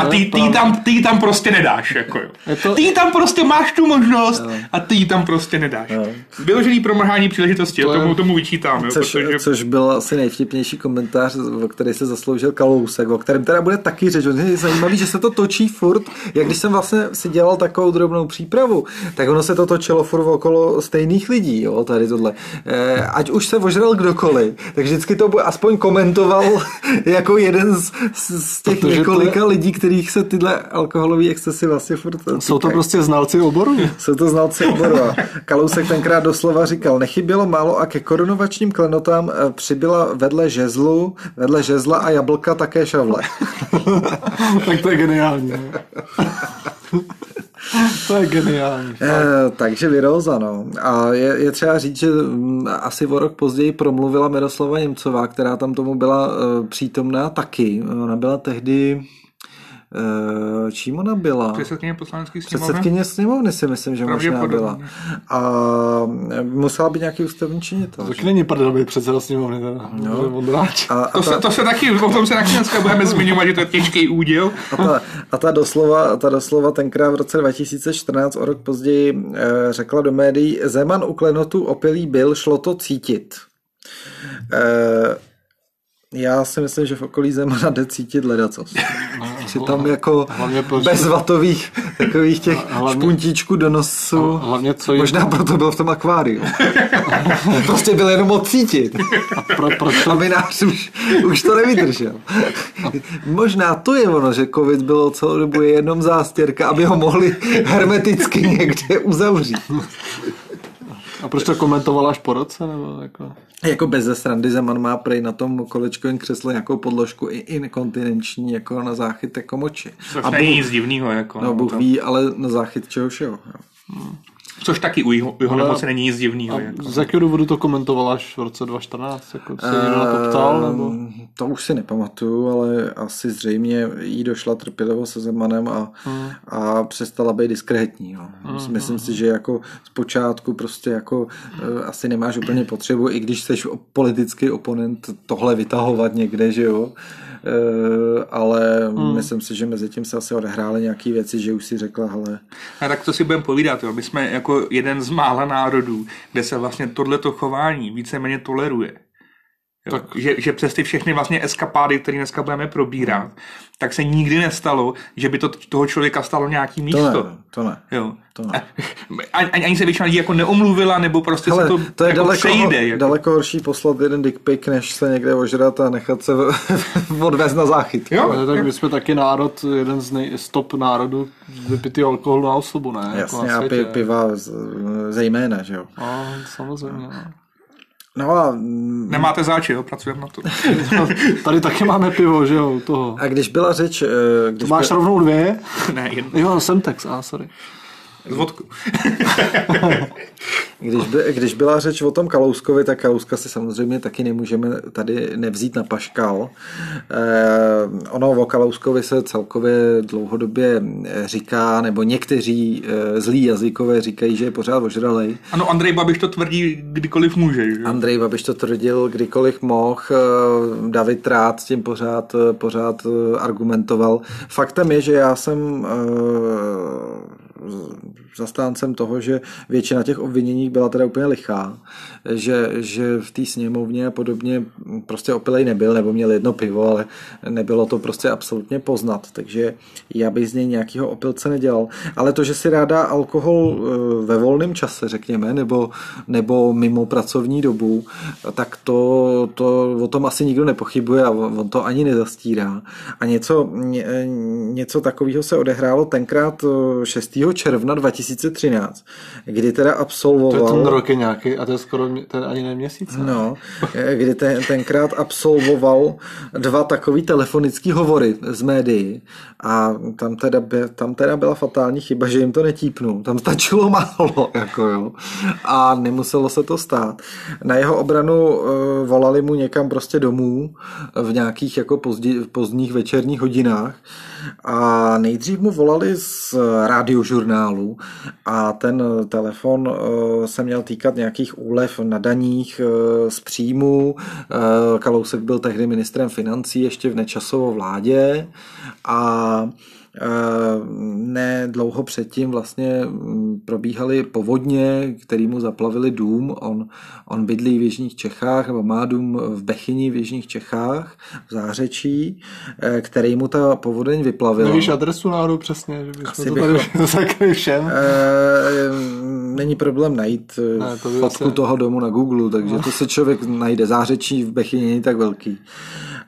A ty, ty, tam, ty tam prostě nedáš. Jako jo. To... Ty tam prostě máš tu možnost jo. a ty tam prostě nedáš. Jo. Vyložený promrhání příležitosti, to tomu, tomu vyčítám. Jo, což, protože... což byl asi nejvtipnější komentář, o který se zasloužil Kalousek, o kterém teda bude taky řeč. Je zajímavý, že se to točí furt, jak když jsem vlastně si dělal takovou drobnou přípravu, tak ono se to točilo furt okolo stejných lidí, jo, tady tohle. E, ať už se ožral kdokoliv, tak vždycky to aspoň komentoval *laughs* jako jeden z, z těch několik několika lidí, kterých se tyhle alkoholové excesy vlastně furt týkají. Jsou to prostě znalci oboru? *laughs* Jsou to znalci oboru. A Kalousek tenkrát doslova říkal, nechybělo málo a ke korunovačním klenotám eh, přibyla vedle žezlu, vedle žezla a jablka také šavle. *laughs* tak to je geniální. *laughs* *laughs* to je geniální. E, takže Viroza, no. A je, je třeba říct, že mm, asi o rok později promluvila Miroslava Němcová, která tam tomu byla e, přítomná taky. Ona byla tehdy Eh, čím ona byla? Předsedkyně poslanecké sněmovny. Předsedkyně sněmovny si myslím, že možná byla. A musela být nějaký ústavní činitel. To není prdel být předseda sněmovny. Teda. No. A, a to, ta... se, to se taky, o tom se taky dneska budeme zmiňovat, že to je těžký úděl. A ta, a ta doslova, ta doslova tenkrát v roce 2014, o rok později, eh, řekla do médií, Zeman u klenotu opilý byl, šlo to cítit. Eh, já si myslím, že v okolí Zemana jde cítit ledacos. No, že tam jako bez vatových takových těch hlavně, špuntíčků do nosu. Hlavně co Možná proto byl v tom akváriu. *laughs* prostě byl jenom odcítit. A pro, proč to... Minář už, už to nevydržel. Možná to je ono, že covid bylo celou dobu jenom zástěrka, aby ho mohli hermeticky někde uzavřít. A proč to komentoval až po roce? Nebo jako... Jako bez srandy Zeman má prej na tom kolečkovém křesle nějakou podložku i inkontinenční jako na záchyt jako moči. Což a není nic divného. Jako, no, Bůh to... ví, ale na záchyt čeho všeho. Hmm. Což taky u jeho, jeho nemoci není nic divného. Jako. Z jakého důvodu to komentoval až v roce 2014? Jako se někdo na to ptal? Nebo? Ehm, to už si nepamatuju, ale asi zřejmě jí došla trpělivo se Zemanem a, hmm. a přestala být diskrétní. Jo. Hmm. Myslím si, že jako zpočátku prostě jako uh, asi nemáš úplně potřebu, i když jsi politický oponent, tohle vytahovat někde, že jo. Uh, ale hmm. myslím si, že mezi tím se asi odehrály nějaké věci, že už si řekla, ale... A tak to si budeme povídat, jo. My jsme jako jeden z mála národů, kde se vlastně tohleto chování víceméně toleruje. Jo, tak. Že, že přes ty všechny vlastně eskapády, které dneska budeme probírat, hmm. tak se nikdy nestalo, že by to toho člověka stalo nějaký místo. To ne, to ne. Jo. To ne. *laughs* Ani, ani se většina lidí jako neomluvila, nebo prostě Hele, se to, to je jako daleko, přejde. Jako. daleko horší poslat jeden dick pic, než se někde ožrat a nechat se *laughs* odvést na záchyt. Jo, ale tak my jsme taky národ, jeden z nej, stop národů vypitý alkohol na osobu, ne? Jasně, jako a piva zejména, že jo. A, samozřejmě. No. No a... Nemáte záči, jo? Pracujeme na to. *laughs* Tady taky máme pivo, že jo? Toho. A když byla řeč... Eh, když máš byl... rovnou dvě? ne, jedno. Jo, jsem tex, a sorry. Z vodku. *laughs* když, by, když byla řeč o tom Kalouskovi, tak Kalouska si samozřejmě taky nemůžeme tady nevzít na paškal. Eh, ono o Kalouskovi se celkově dlouhodobě říká, nebo někteří eh, zlí jazykové říkají, že je pořád ožralej. Ano, Andrej Babiš to tvrdí kdykoliv může. Že? Andrej Babiš to tvrdil kdykoliv mohl. Eh, David Trát s tím pořád, eh, pořád eh, argumentoval. Faktem je, že já jsem eh, 你 zastáncem toho, že většina těch obvinění byla teda úplně lichá, že, že v té sněmovně a podobně prostě opilej nebyl, nebo měl jedno pivo, ale nebylo to prostě absolutně poznat, takže já bych z něj nějakého opilce nedělal. Ale to, že si ráda alkohol eh, ve volném čase, řekněme, nebo, nebo mimo pracovní dobu, tak to, to o tom asi nikdo nepochybuje a on to ani nezastírá. A něco, ně, něco takového se odehrálo tenkrát 6. Eh, června 2013, kdy teda absolvoval... To je ten rok je nějaký a to je skoro ten ani ne měsíc. Ne? No, kdy ten, tenkrát absolvoval dva takový telefonický hovory z médií a tam teda, by, tam teda byla fatální chyba, že jim to netípnul. Tam stačilo málo, *laughs* jako jo. A nemuselo se to stát. Na jeho obranu uh, volali mu někam prostě domů v nějakých jako pozdí, pozdních večerních hodinách a nejdřív mu volali z radiožurnálu a ten telefon uh, se měl týkat nějakých úlev na daních uh, z příjmu. Uh, Kalousek byl tehdy ministrem financí ještě v nečasovo vládě a ne dlouho předtím vlastně mm, probíhaly povodně, který mu zaplavili dům. On, on bydlí v Jižních Čechách, nebo má dům v Bechyni v Jižních Čechách, v Zářečí, eh, který mu ta povodeň vyplavila. Nevíš adresu náhodou přesně, že bychom Asi to tady bychom... *laughs* všem? E, není problém najít eh, ne, to fotku asi... toho domu na Google, takže no. to se člověk najde. Zářečí v Bechyni není tak velký.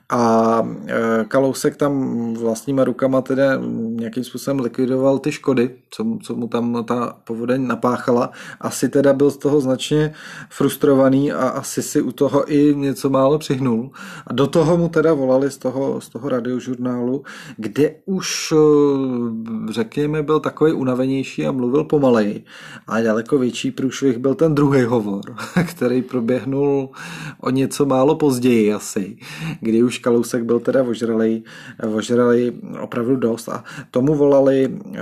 A e, Kalousek tam vlastníma rukama teda nějakým způsobem likvidoval ty škody, co, co mu tam ta povodeň napáchala. Asi teda byl z toho značně frustrovaný a asi si u toho i něco málo přihnul. A do toho mu teda volali z toho, z toho radiožurnálu, kde už e, řekněme byl takový unavenější a mluvil pomaleji. A daleko větší průšvih byl ten druhý hovor, *laughs* který proběhnul o něco málo později asi, kdy už Kalousek byl teda ožralej, ožralej opravdu dost a tomu volali eh,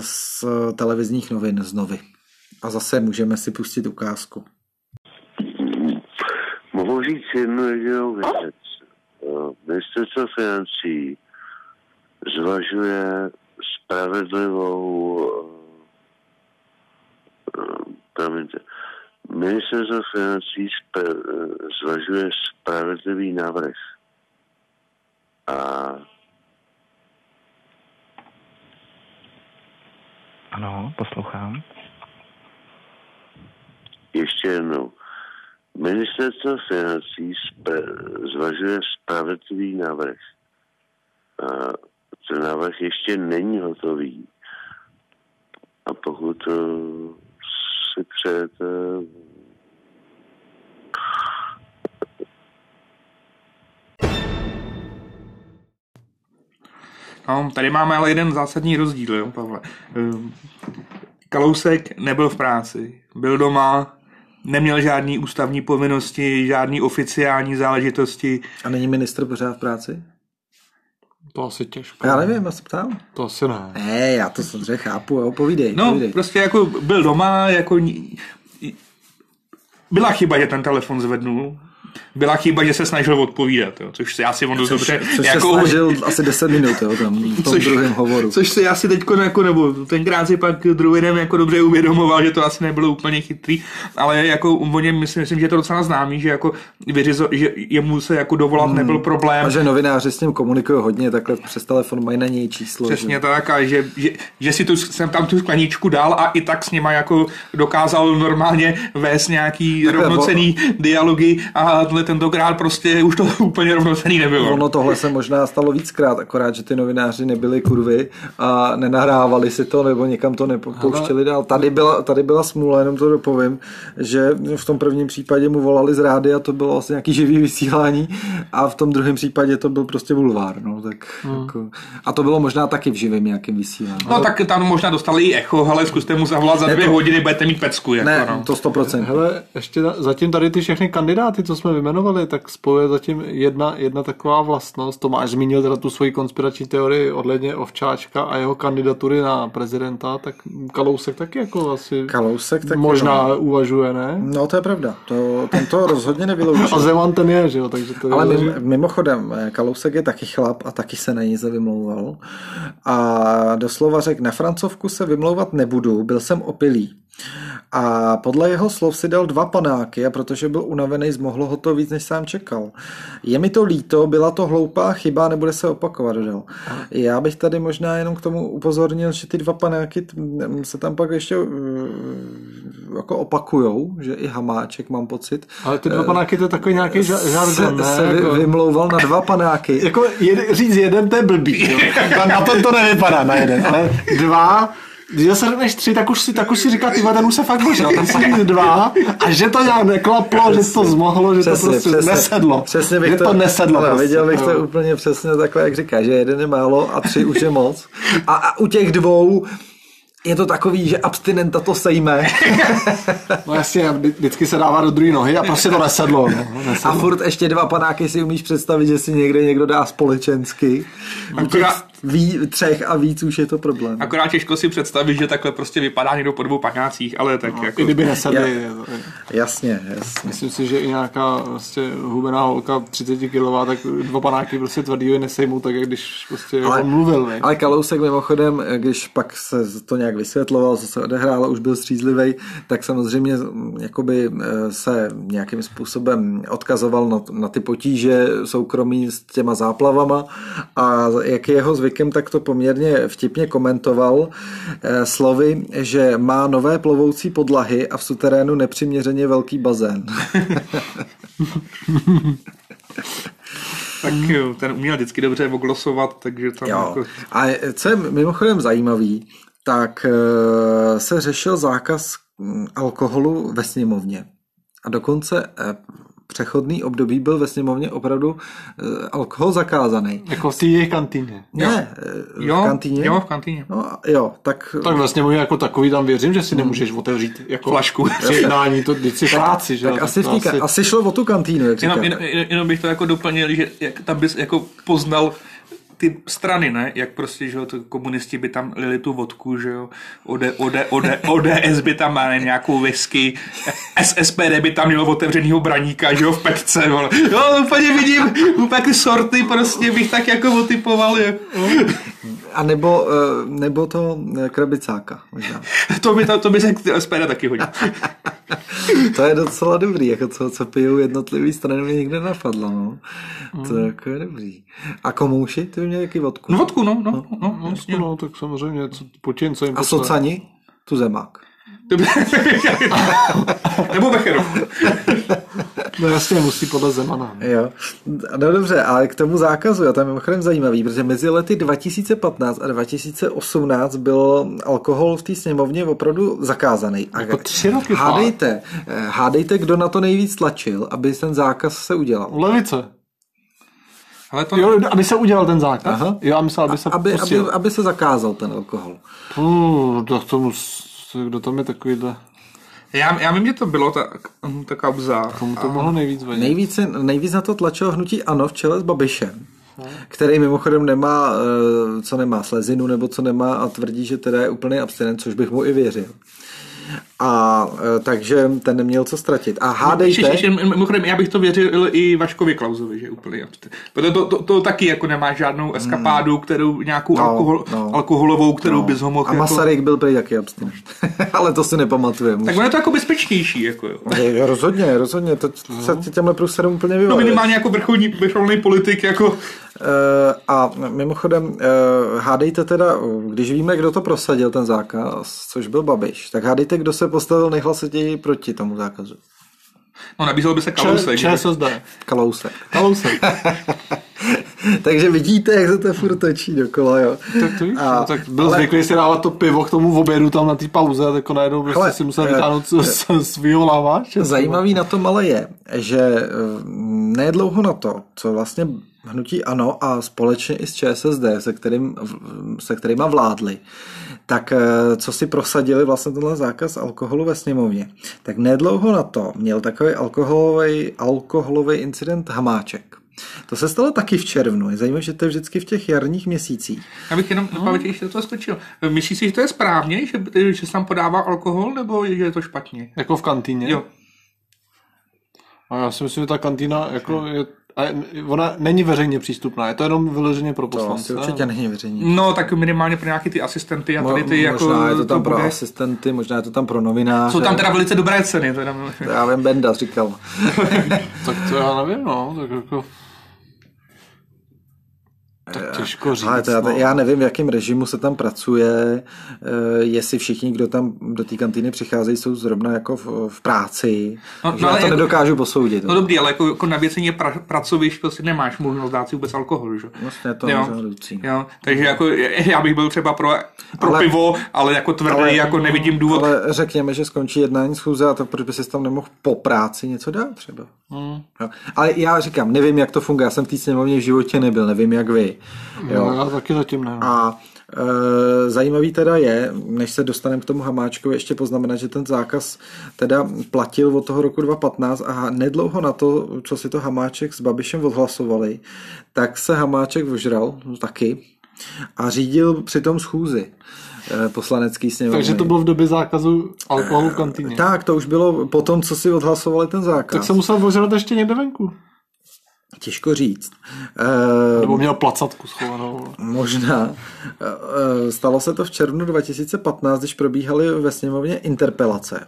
z televizních novin z Novy. A zase můžeme si pustit ukázku. Mohu říct jednu jedinou věc. Eh, ministerstvo financí zvažuje spravedlivou eh, promiňte, ministerstvo financí zvažuje spravedlivý návrh a Ano, poslouchám. Ještě jednou. Ministerstvo financí zvažuje spravedlivý návrh. A ten návrh ještě není hotový. A pokud si přejete No, tady máme ale jeden zásadní rozdíl, jo, Pavle. Ehm, Kalousek nebyl v práci, byl doma, neměl žádný ústavní povinnosti, žádný oficiální záležitosti. A není ministr pořád v práci? To asi těžko. Já nevím, já se ptám. To asi ne. Ne, já to samozřejmě chápu, jo, povídej. No, povídej. prostě jako byl doma, jako byla chyba, že ten telefon zvednul, byla chyba, že se snažil odpovídat, jo, což se asi on dost dobře... Což jako, se snažil asi 10 minut, jo, tam v tom což, druhém hovoru. Což se asi teď jako, nebo tenkrát si pak druhý den jako dobře uvědomoval, že to asi nebylo úplně chytrý, ale jako o něm myslím, myslím, že je to docela známý, že jako vyřizo, že jemu se jako dovolat hmm. nebyl problém. A že novináři s ním komunikují hodně, takhle přes telefon mají na něj číslo. Přesně že? tak, a že, že, že, si tu, jsem tam tu skleničku dal a i tak s nima jako dokázal normálně vést nějaký takhle, rovnocený bo... dialogy a tentokrát prostě už to *laughs* úplně rovnocený nebylo. Ono tohle se možná stalo víckrát, akorát, že ty novináři nebyli kurvy a nenahrávali si to nebo někam to nepouštěli dál. Tady byla, tady byla smůla, jenom to dopovím, že v tom prvním případě mu volali z rády a to bylo vlastně nějaký živý vysílání a v tom druhém případě to byl prostě bulvár. No, tak hmm. jako, a to bylo možná taky v živém nějakém vysílání. No tak tam možná dostali i echo, ale zkuste mu zavolat za dvě to... hodiny, budete mít pecku. Jako, ne, no. to 100%. Hele, ještě zatím tady ty všechny kandidáty, co jsme vyjmenovali, tak spojuje zatím jedna, jedna taková vlastnost. Tomáš zmínil teda tu svoji konspirační teorii odledně Ovčáčka a jeho kandidatury na prezidenta, tak Kalousek taky jako asi Kalousek taky možná no. uvažuje, ne? No to je pravda, to, ten to rozhodně nevyloučil. *laughs* a Zeman ten je, že jo, takže to Ale je... mimo, mimochodem, Kalousek je taky chlap a taky se na ní vymlouval. A doslova řekl, na francovku se vymlouvat nebudu, byl jsem opilý. A podle jeho slov si dal dva panáky a protože byl unavený, zmohlo ho to víc, než sám čekal. Je mi to líto, byla to hloupá chyba, nebude se opakovat, dodal. Já bych tady možná jenom k tomu upozornil, že ty dva panáky se tam pak ještě uh, jako opakujou, že i Hamáček mám pocit. Ale ty dva panáky to je takový nějaký žargon, se, ne? se jako... vymlouval na dva panáky. *laughs* jako jed, říct jeden, to je blbý. Jo? *laughs* na to to nevypadá na jeden, ale dva když zase řekneš tři, tak už si, tak už si říká, ty ten už se fakt božil, ten říct dva a že to nějak neklaplo, že to zmohlo, že přesně, to prostě přesně, nesedlo. Přesně bych že to, to nesedlo. Ale, prostě, viděl bych no. to úplně přesně takhle, jak říká, že jeden je málo a tři už je moc. A, a u těch dvou je to takový, že abstinenta to sejme. *laughs* no jasně, vždycky se dává do druhé nohy a prostě to nesedlo. No, nesedlo. *laughs* A furt ještě dva panáky si umíš představit, že si někde někdo dá společensky. Akorát, ví, třech a víc už je to problém. Akorát těžko si představit, že takhle prostě vypadá někdo po dvou panácích, ale tak no, jako... I kdyby nesedli. Ja, jasně, jasně. Myslím si, že i nějaká vlastně hubená holka 30 kg, tak dva panáky prostě tvrdý nesejmou, tak jak když prostě ale, on mluvil. Ne? Ale Kalousek mimochodem, když pak se to nějak vysvětloval, co se odehrálo, už byl střízlivý, tak samozřejmě jakoby se nějakým způsobem odkazoval na, na ty potíže soukromí s těma záplavama a jak je jeho zvykem, tak to poměrně vtipně komentoval eh, slovy, že má nové plovoucí podlahy a v suterénu nepřiměřeně velký bazén. tak jo, ten uměl vždycky dobře oglosovat, takže tam jo. jako... A co je mimochodem zajímavý, tak eh, se řešil zákaz hm, alkoholu ve sněmovně. A dokonce eh, přechodný období byl ve sněmovně opravdu uh, alkohol zakázaný. Jako v té kantýně. Ne, jo. v kantýně. Jo, v kantýně. No, jo, tak... Tak ve sněmovně jako takový tam věřím, že si nemůžeš otevřít jako flašku. *laughs* Při jednání, to když si práci, že? Tak asi, v asi... asi šlo o tu kantýnu, jak jenom, jenom, jenom, bych to jako doplnil, že jak tam bys jako poznal ty strany, ne? Jak prostě, že jo, to komunisti by tam lili tu vodku, že jo, OD, OD, OD, ODS by tam má nějakou whisky, SSPD by tam mělo otevřenýho braníka, že jo, v petce, vole. Jo, úplně vidím, úplně ty sorty prostě bych tak jako otypoval, je. A nebo, nebo to krabicáka, možná. to by, to, to by se SPD taky hodil. to je docela dobrý, jako co, co pijou jednotlivý strany, mě nikde napadlo, no. To je jako je dobrý. A komouši, ty by měli jaký vodku? No vodku, no, no, no, no, no, no, no tak samozřejmě, co, počin, co jim A socani? Tu zemák. *laughs* Nebo Becheru. *laughs* No jasně, musí podle Zemana. Jo. No dobře, ale k tomu zákazu, a to je mimochodem zajímavý, protože mezi lety 2015 a 2018 byl alkohol v té sněmovně opravdu zakázaný. A Jako tři roky hádejte, eh, hádejte, kdo na to nejvíc tlačil, aby ten zákaz se udělal. Levice. Ale to, Jo, aby se udělal ten zákaz? Aha. Jo, já myslel, aby se Aby, aby, pustil. aby se zakázal ten alkohol. Uh, tak tomu, kdo tam je takovýhle, já, já vím, že to bylo ta, ta kauza. komu to mohlo nejvíc vadit? Nejvíc, nejvíc na to tlačilo hnutí ANO v čele s Babišem, který mimochodem nemá, eh, co nemá slezinu nebo co nemá a tvrdí, že teda je úplný abstinent, což bych mu i věřil. A eh, takže ten neměl co ztratit. A hádejte, Ještě, ještě, mimochodem, já bych to věřil i Vaškovi Klausovi, že úplně. Protože to, to, to, taky jako nemá žádnou eskapádu, kterou nějakou No, alkohol, no. alkoholovou, kterou bys ho mohl a jako... Masaryk byl prý taky abstinent. *laughs* Ale to si nepamatujem. Tak ono je to jako bezpečnější, jako jo. Je, rozhodně, rozhodně, to se těmhle průserům úplně No vyvaruje. minimálně jako vrcholní, vrcholný politik, jako... Eh, A mimochodem, eh, hádejte teda, když víme, kdo to prosadil, ten zákaz, což byl Babiš, tak hádejte, kdo se postavil nejhlasitěji proti tomu zákazu. No nabízel by se Kalousek. že? ČSSD. Kalousek. Kalousek. *laughs* Takže vidíte, jak se to furt točí dokola, jo. tak to víš, A- no, tak byl ale- zvyklý si dávat to pivo k tomu obědu tam na té pauze a tak najednou prostě Hele, si musel eh, vytáhnout z, z svýho laváče. Zajímavý na tom ale je, že nedlouho na to, co vlastně hnutí ANO a společně i s ČSSD, se, kterým, se kterýma vládli, tak eh, co si prosadili vlastně tenhle zákaz alkoholu ve sněmovně, tak nedlouho na to měl takový alkoholový, alkoholový incident Hamáček. To se stalo taky v červnu. Je zajímavé, že to je vždycky v těch jarních měsících. Já bych jenom no. ještě do toho skočil. Myslíš si, že to je správně, že, že se tam podává alkohol, nebo že je to špatně? Jako v kantýně? Jo. A já si myslím, že ta kantýna jako je, a ona není veřejně přístupná, je to jenom vyloženě pro To poslance. asi určitě není veřejně. No, tak minimálně pro nějaký ty asistenty a Mo- tady ty jako... možná je to tam pro bude. asistenty, možná je to tam pro novináře. Jsou tam teda velice dobré ceny. Teda. To já vím, Benda říkal. *laughs* Tak to já nevím, no, tak jako... Tak těžko říct, Ale to já, no. já nevím, v jakém režimu se tam pracuje, eh, jestli všichni, kdo tam do té kantýny přicházejí, jsou zrovna jako v, v práci. No, no, já to jako- nedokážu posoudit. No dobrý, ale jako, jako na věcení pra, pracovišť prostě nemáš možnost dát si vůbec alkohol, že? Vlastně to Jo. Jo, takže jako já bych byl třeba pro, pro Ale- pivo, ale jako tvrdý, ale, jako nevidím důvod. Ale, Ale řekněme, že skončí jednání schůze a to proč by si tam nemohl po práci něco dát třeba. Hmm. Jo. Ale já říkám, nevím, jak to funguje. Já jsem v té sněmovně v životě nebyl, nevím, jak vy. Jo. No, já taky zatím ne. no. A e, zajímavý teda je, než se dostaneme k tomu Hamáčkovi, ještě poznamenat, že ten zákaz teda platil od toho roku 2015 a nedlouho na to, co si to Hamáček s Babišem odhlasovali, tak se Hamáček ožral no, taky a řídil přitom schůzi e, poslanecký sněmovny. Takže to bylo v době zákazu alkoholu v kantýně. Tak, to už bylo po tom, co si odhlasovali ten zákaz. Tak se musel ožrat ještě někde venku. Těžko říct. Nebo měl placatku schovanou. Možná. E, e, Stalo se to v červnu 2015, když probíhaly ve sněmovně interpelace.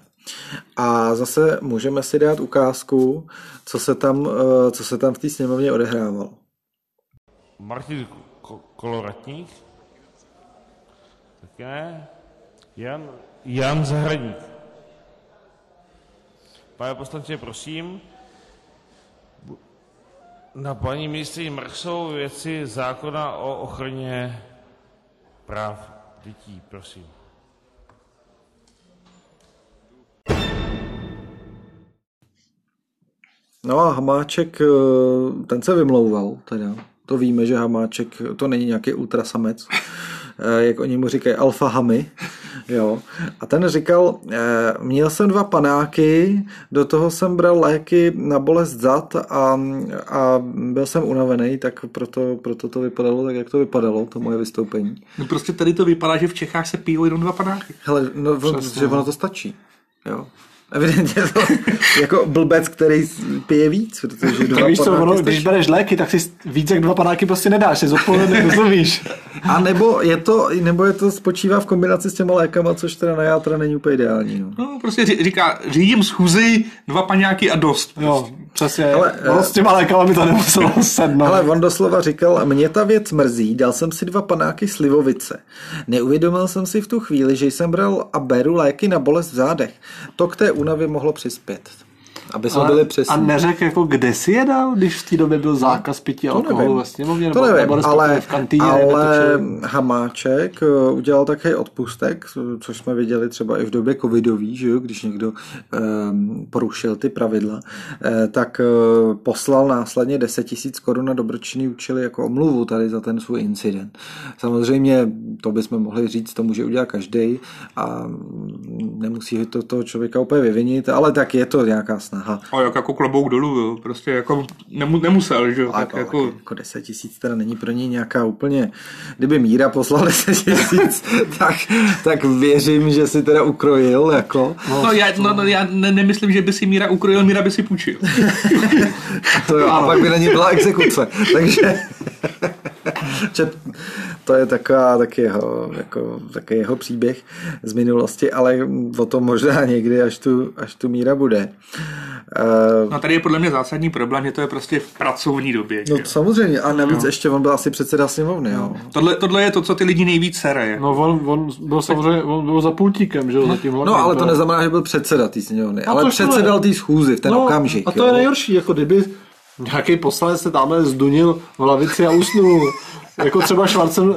A zase můžeme si dát ukázku, co se tam, e, co se tam v té sněmovně odehrávalo. Martin Ko- Koloratník? Tak ne. Jan, Jan Zahradník. Pane poslanče, prosím. Na paní ministrině Marksovou věci zákona o ochraně práv dětí, prosím. No a Hamáček, e, ten se vymlouval teda. To víme, že Hamáček to není nějaký ultrasamec, jak oni mu říkají alfa hamy. Jo. A ten říkal, e, měl jsem dva panáky, do toho jsem bral léky na bolest zad a, a byl jsem unavený, tak proto, proto to vypadalo tak, jak to vypadalo, to moje vystoupení. No prostě tady to vypadá, že v Čechách se pijou jenom dva panáky. Hele, no, on, že ono to stačí. Jo. Evidentně to *laughs* jako blbec, který pije víc, protože dva Tak víš co, panáky ono, stačí. když bereš léky, tak si víc jak dva panáky prostě nedáš, si zodpovědně rozumíš. A nebo je to, nebo je to spočívá v kombinaci s těma lékama, což teda na játra není úplně ideální. No. No, prostě ří- říká, řídím schůzi, dva paňáky a dost. Jo, přesně. Ale, ono eh, s těma lékama by to nemuselo *laughs* sednout. Ale on doslova říkal, mě ta věc mrzí, dal jsem si dva panáky slivovice. Neuvědomil jsem si v tu chvíli, že jsem bral a beru léky na bolest v zádech. To k té únavě mohlo přispět. Aby jsme byli přesní. A neřekl, jako kde si je dal, když v té době byl zákaz pití alkoholu ve sněmovně? To nevím, nebo ale, v kantýně, ale Hamáček eh, udělal také odpustek, což jsme viděli třeba i v době covidový, že jo, když někdo um, porušil ty pravidla, eh, tak uh, poslal následně 10 tisíc korun na dobročinný účely jako omluvu tady za ten svůj incident. Samozřejmě to bychom mohli říct, to může udělat každý a nemusí to toho člověka úplně vyvinit, ale tak je to nějaká snaha. A jak jako klobouk dolů, jo. prostě jako nemu, nemusel, že jo. Tak, tak jako... jako 10 tisíc teda není pro něj nějaká úplně, kdyby Míra poslal *laughs* 10 tisíc, tak, tak věřím, že si teda ukrojil, jako. No, no já, no, no, já ne, nemyslím, že by si Míra ukrojil, Míra by si půjčil. *laughs* to jo, a pak by na ní byla exekuce, takže *laughs* to je taková taky jeho, jako, taky jeho příběh z minulosti, ale o tom možná někdy, až tu, až tu míra bude. Uh, no tady je podle mě zásadní problém, že to je prostě v pracovní době. No samozřejmě, a navíc no. ještě on byl asi předseda sněmovny. No. Tohle, tohle je to, co ty lidi nejvíc sere. No on, on byl samozřejmě, on byl za pultíkem, že jo, za tím No ale to neznamená, že byl předseda té sněmovny, ale předsedal té schůzy v ten no, okamžik. A to jo. je nejhorší, jako kdyby nějaký poslanec se tamhle zdunil v lavici a usnul. Jako třeba Schwarzen,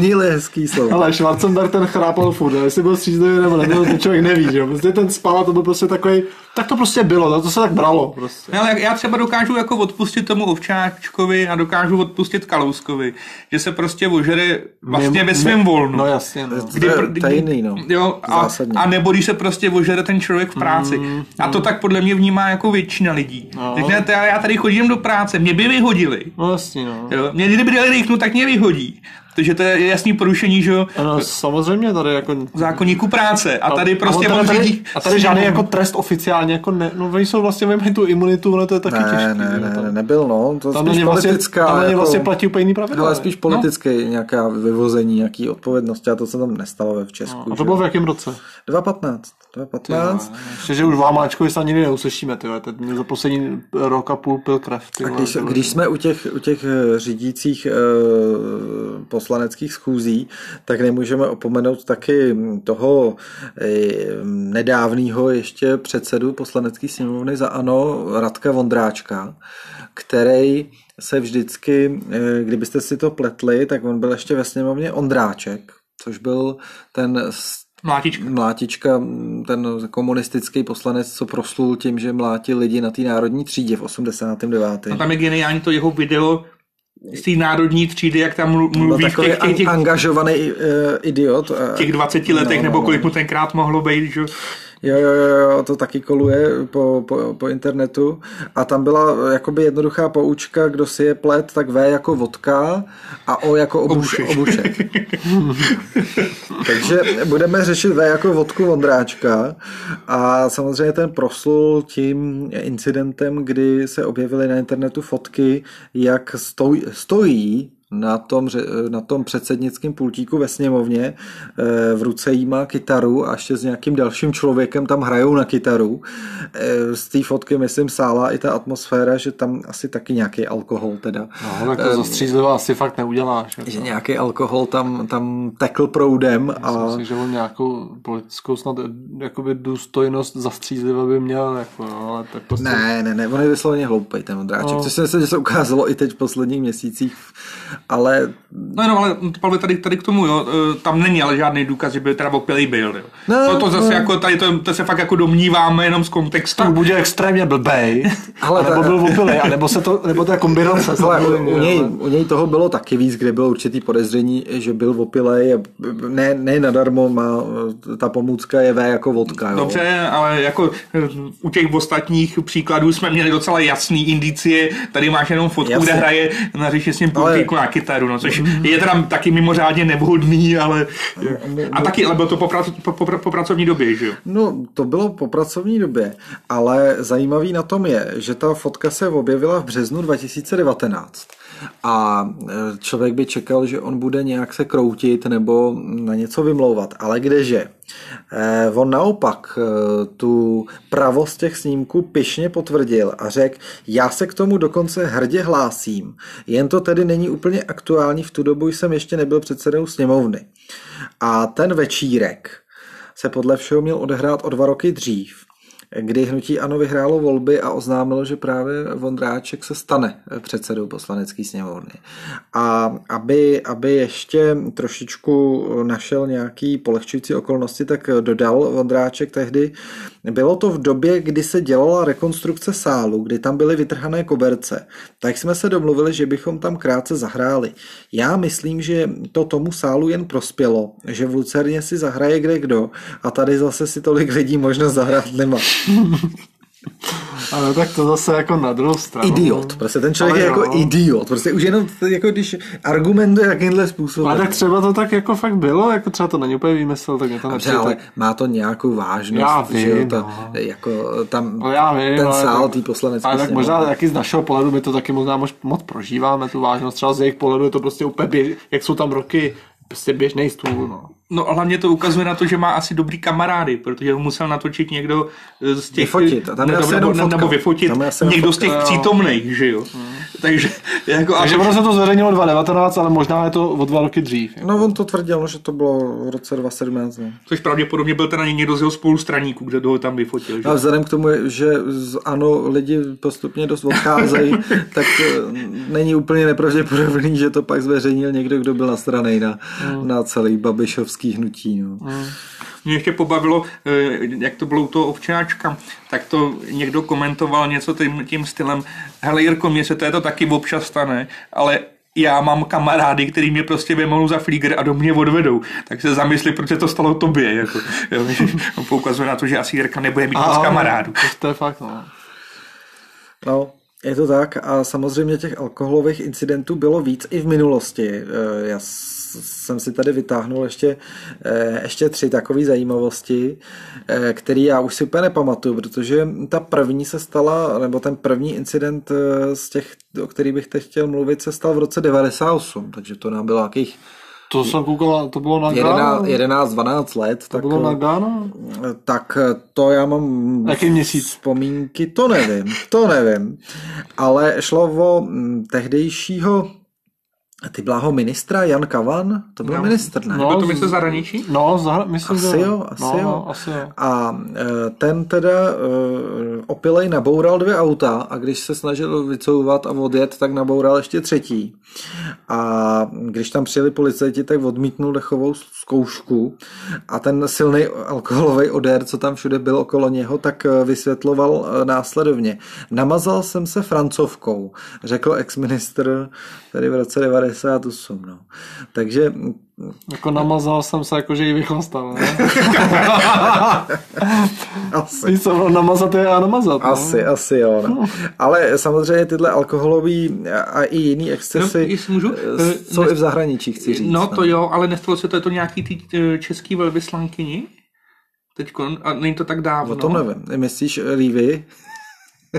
je hezký slovo. Ale Schwarzenberg ten chrápal furt, jestli byl střízlivý nebo nebyl, to člověk neví, že jo. Prostě ten spal a to byl prostě takový, tak to prostě bylo, to se tak bralo. Prostě. Ale já třeba dokážu jako odpustit tomu Ovčáčkovi a dokážu odpustit Kalouskovi, že se prostě ožere vlastně ve svém volnu. No jasně, no. Kdy, to, je, to je jiný, no. Jo, a, a, nebo když se prostě ožere ten člověk v práci. Mm, a to mm. tak podle mě vnímá jako většina lidí. No. Tak já tady chodím do práce, mě by vyhodili. No jasně, no. Jo, mě kdyby dali rýchnu, tak mě vyhodí. Takže to je jasný porušení, že jo? Ano, samozřejmě tady jako... Zákonníku práce. A tady prostě a, tady, tady, a tady žádný jako trest oficiálně, jako ne, no oni jsou vlastně, mají tu imunitu, ale to je taky ne, těžké. Ne, ne, ne, nebyl, no. To tam spíš vlastně, politická. Tam jako, vlastně platí úplně jiný pravidla. Ale spíš politické no. nějaká vyvození, nějaký odpovědnosti a to se tam nestalo ve v Česku. No, a to bylo v jakém roce? 2015. 2015. Ještě, že už v Hamáčkovi se ani neuslyšíme, ty Teď za poslední rok a půl pil krev. Ty a když, když jsme u těch, u těch eh, řídících uh, poslaneckých schůzí, tak nemůžeme opomenout taky toho uh, nedávného ještě předsedu poslanecké sněmovny za ANO Radka Vondráčka, který se vždycky, kdybyste si to pletli, tak on byl ještě ve sněmovně Ondráček, což byl ten Mlátička. Mlátička, ten komunistický poslanec, co proslul tím, že mlátil lidi na té národní třídě v 89. No tam je geniální to jeho video z té národní třídy, jak tam mluví v těch, těch, těch, angažovaný uh, idiot. V těch 20 letech, no, nebo kolik mu tenkrát mohlo být, že Jo, jo, jo, to taky koluje po, po, po internetu. A tam byla jakoby jednoduchá poučka, kdo si je plet, tak V jako vodka a O jako obuš, obušek. *laughs* Takže budeme řešit V jako vodku Vondráčka. A samozřejmě ten proslul tím incidentem, kdy se objevily na internetu fotky, jak stojí, stojí na tom, na tom předsednickém pultíku ve sněmovně eh, v ruce jí má kytaru a ještě s nějakým dalším člověkem tam hrajou na kytaru. Eh, z té fotky, myslím, sála i ta atmosféra, že tam asi taky nějaký alkohol teda. No, tak to eh, zastřízlivo asi fakt neuděláš. Že nějaký alkohol tam, tam tekl proudem. Myslím a... si, že on nějakou politickou snad jakoby důstojnost zastřízlivo by měl. Jako, no, ale tak prostě... Ne, ne, ne, on je vysloveně hloupej ten Ondráček, no. což si myslím, že se ukázalo i teď v posledních měsících ale... No jenom, ale Pavle, tady, tady k tomu, jo, e, tam není ale žádný důkaz, že by teda opilý byl, jo. No, to, to zase no. jako, tady to, to, se fakt jako domníváme jenom z kontextu. Tak bude extrémně blbej, *laughs* ale nebo byl opilý, nebo se to, nebo ta kombinace. *laughs* Ale u, u, něj, u něj toho bylo taky víc, kde bylo určitý podezření, že byl opilý a ne, ne nadarmo má, ta pomůcka je V jako vodka, jo. Dobře, ale jako u těch ostatních příkladů jsme měli docela jasný indicie, tady máš jenom fotku, Jasně. kde hraje na řeši s ním ale, na kytaru, no, což je teda taky mimořádně nevhodný, ale a taky, ale bylo to po, po, po, po pracovní době, že jo? No, to bylo po pracovní době, ale zajímavý na tom je, že ta fotka se objevila v březnu 2019 a e, člověk by čekal, že on bude nějak se kroutit nebo na něco vymlouvat, ale kdeže. Eh, on naopak eh, tu pravost těch snímků pišně potvrdil a řekl, já se k tomu dokonce hrdě hlásím, jen to tedy není úplně aktuální, v tu dobu jsem ještě nebyl předsedou sněmovny. A ten večírek se podle všeho měl odehrát o dva roky dřív kdy hnutí ANO vyhrálo volby a oznámilo, že právě Vondráček se stane předsedou poslanecké sněmovny. A aby, aby ještě trošičku našel nějaký polehčující okolnosti, tak dodal Vondráček tehdy, bylo to v době, kdy se dělala rekonstrukce sálu, kdy tam byly vytrhané koberce, tak jsme se domluvili, že bychom tam krátce zahráli. Já myslím, že to tomu sálu jen prospělo, že v Lucerně si zahraje kde kdo a tady zase si tolik lidí možnost zahrát nemá. *laughs* Ale tak to zase jako na druhou stranu. Idiot, prostě ten člověk Ale je jo. jako idiot, prostě už jenom jako když argumentuje jakýmhle způsobem. Ale tak třeba to tak jako fakt bylo, jako třeba to není úplně výmysl, tak je to nepřijde. Ale má to nějakou vážnost, já vím, že jo, to, no. jako tam no já vím, ten sál té poslanecké Ale tak možná taky z našeho pohledu my to taky možná moc, moc prožíváme, tu vážnost, třeba z jejich pohledu je to prostě úplně běž, jak jsou tam roky, prostě běžný stůl, no. No a hlavně to ukazuje na to, že má asi dobrý kamarády, protože ho musel natočit někdo z těch... Vyfotit. A tam je nebo, nebo, nebo vyfotit někdo z těch fotka, přítomných, že jo. Hmm. Takže jako... Takže ono se to zveřejnilo 2019, ale možná je to o dva roky dřív. Jako. No on to tvrdil, že to bylo v roce 2017. Ne? Což pravděpodobně byl ten někdo z jeho spolustraníků, kde ho tam vyfotil. Že? A vzhledem k tomu, že ano, lidi postupně dost odcházejí, *laughs* tak eh, není úplně nepravděpodobný, že to pak zveřejnil někdo, kdo byl nastranej na, hmm. na celý Babišovský hnutí. No. Hmm. Mě ještě pobavilo, eh, jak to bylo u toho ovčáčka, tak to někdo komentoval něco tím, tím stylem, hele Jirko, mně se to, je to taky občas stane, ale já mám kamarády, který mě prostě vymou za flíger a do mě odvedou. Tak se zamysli, proč se to stalo tobě. Jako, jo, poukazuje na to, že asi Jirka nebude mít moc kamarádů. To je fakt, no. No, je to tak a samozřejmě těch alkoholových incidentů bylo víc i v minulosti. Eh, já jsem si tady vytáhnul ještě, eh, ještě tři takové zajímavosti, eh, které já už si úplně nepamatuju, protože ta první se stala, nebo ten první incident z těch, o kterých bych teď chtěl mluvit, se stal v roce 98, takže to nám bylo nějakých to jsem koukal, to bylo na 11-12 let. To tak, bylo na Ghana? Tak to já mám Jaký měsíc? vzpomínky, to nevím, to nevím. Ale šlo o mm, tehdejšího ty bláho ministra, Jan Kavan, to byl no, ministr, ne? No, byl to ministr zahraničí? No, zahra, myslím, asi že jo, asi, no, jo. No, asi jo. A e, ten teda e, opilej naboural dvě auta a když se snažil vycouvat a odjet, tak naboural ještě třetí. A když tam přijeli policajti, tak odmítnul dechovou zkoušku a ten silný alkoholový odér, co tam všude byl okolo něho, tak e, vysvětloval následovně. Namazal jsem se francovkou, řekl ex-ministr tady v roce 98. No. Takže jako namazal jsem se, jako že ji vychlastal, ne? *laughs* asi. Víš co, namazat je a namazat. No? Asi, asi jo. No. *laughs* Ale samozřejmě tyhle alkoholový a i jiný excesy no, můžu, eh, jsou ne... i v zahraničí, chci říct. No to jo, ale nestalo se to, je to nějaký ty eh, český velvyslankyni? Teď a není to tak dávno. O tom nevím. Myslíš Lívy?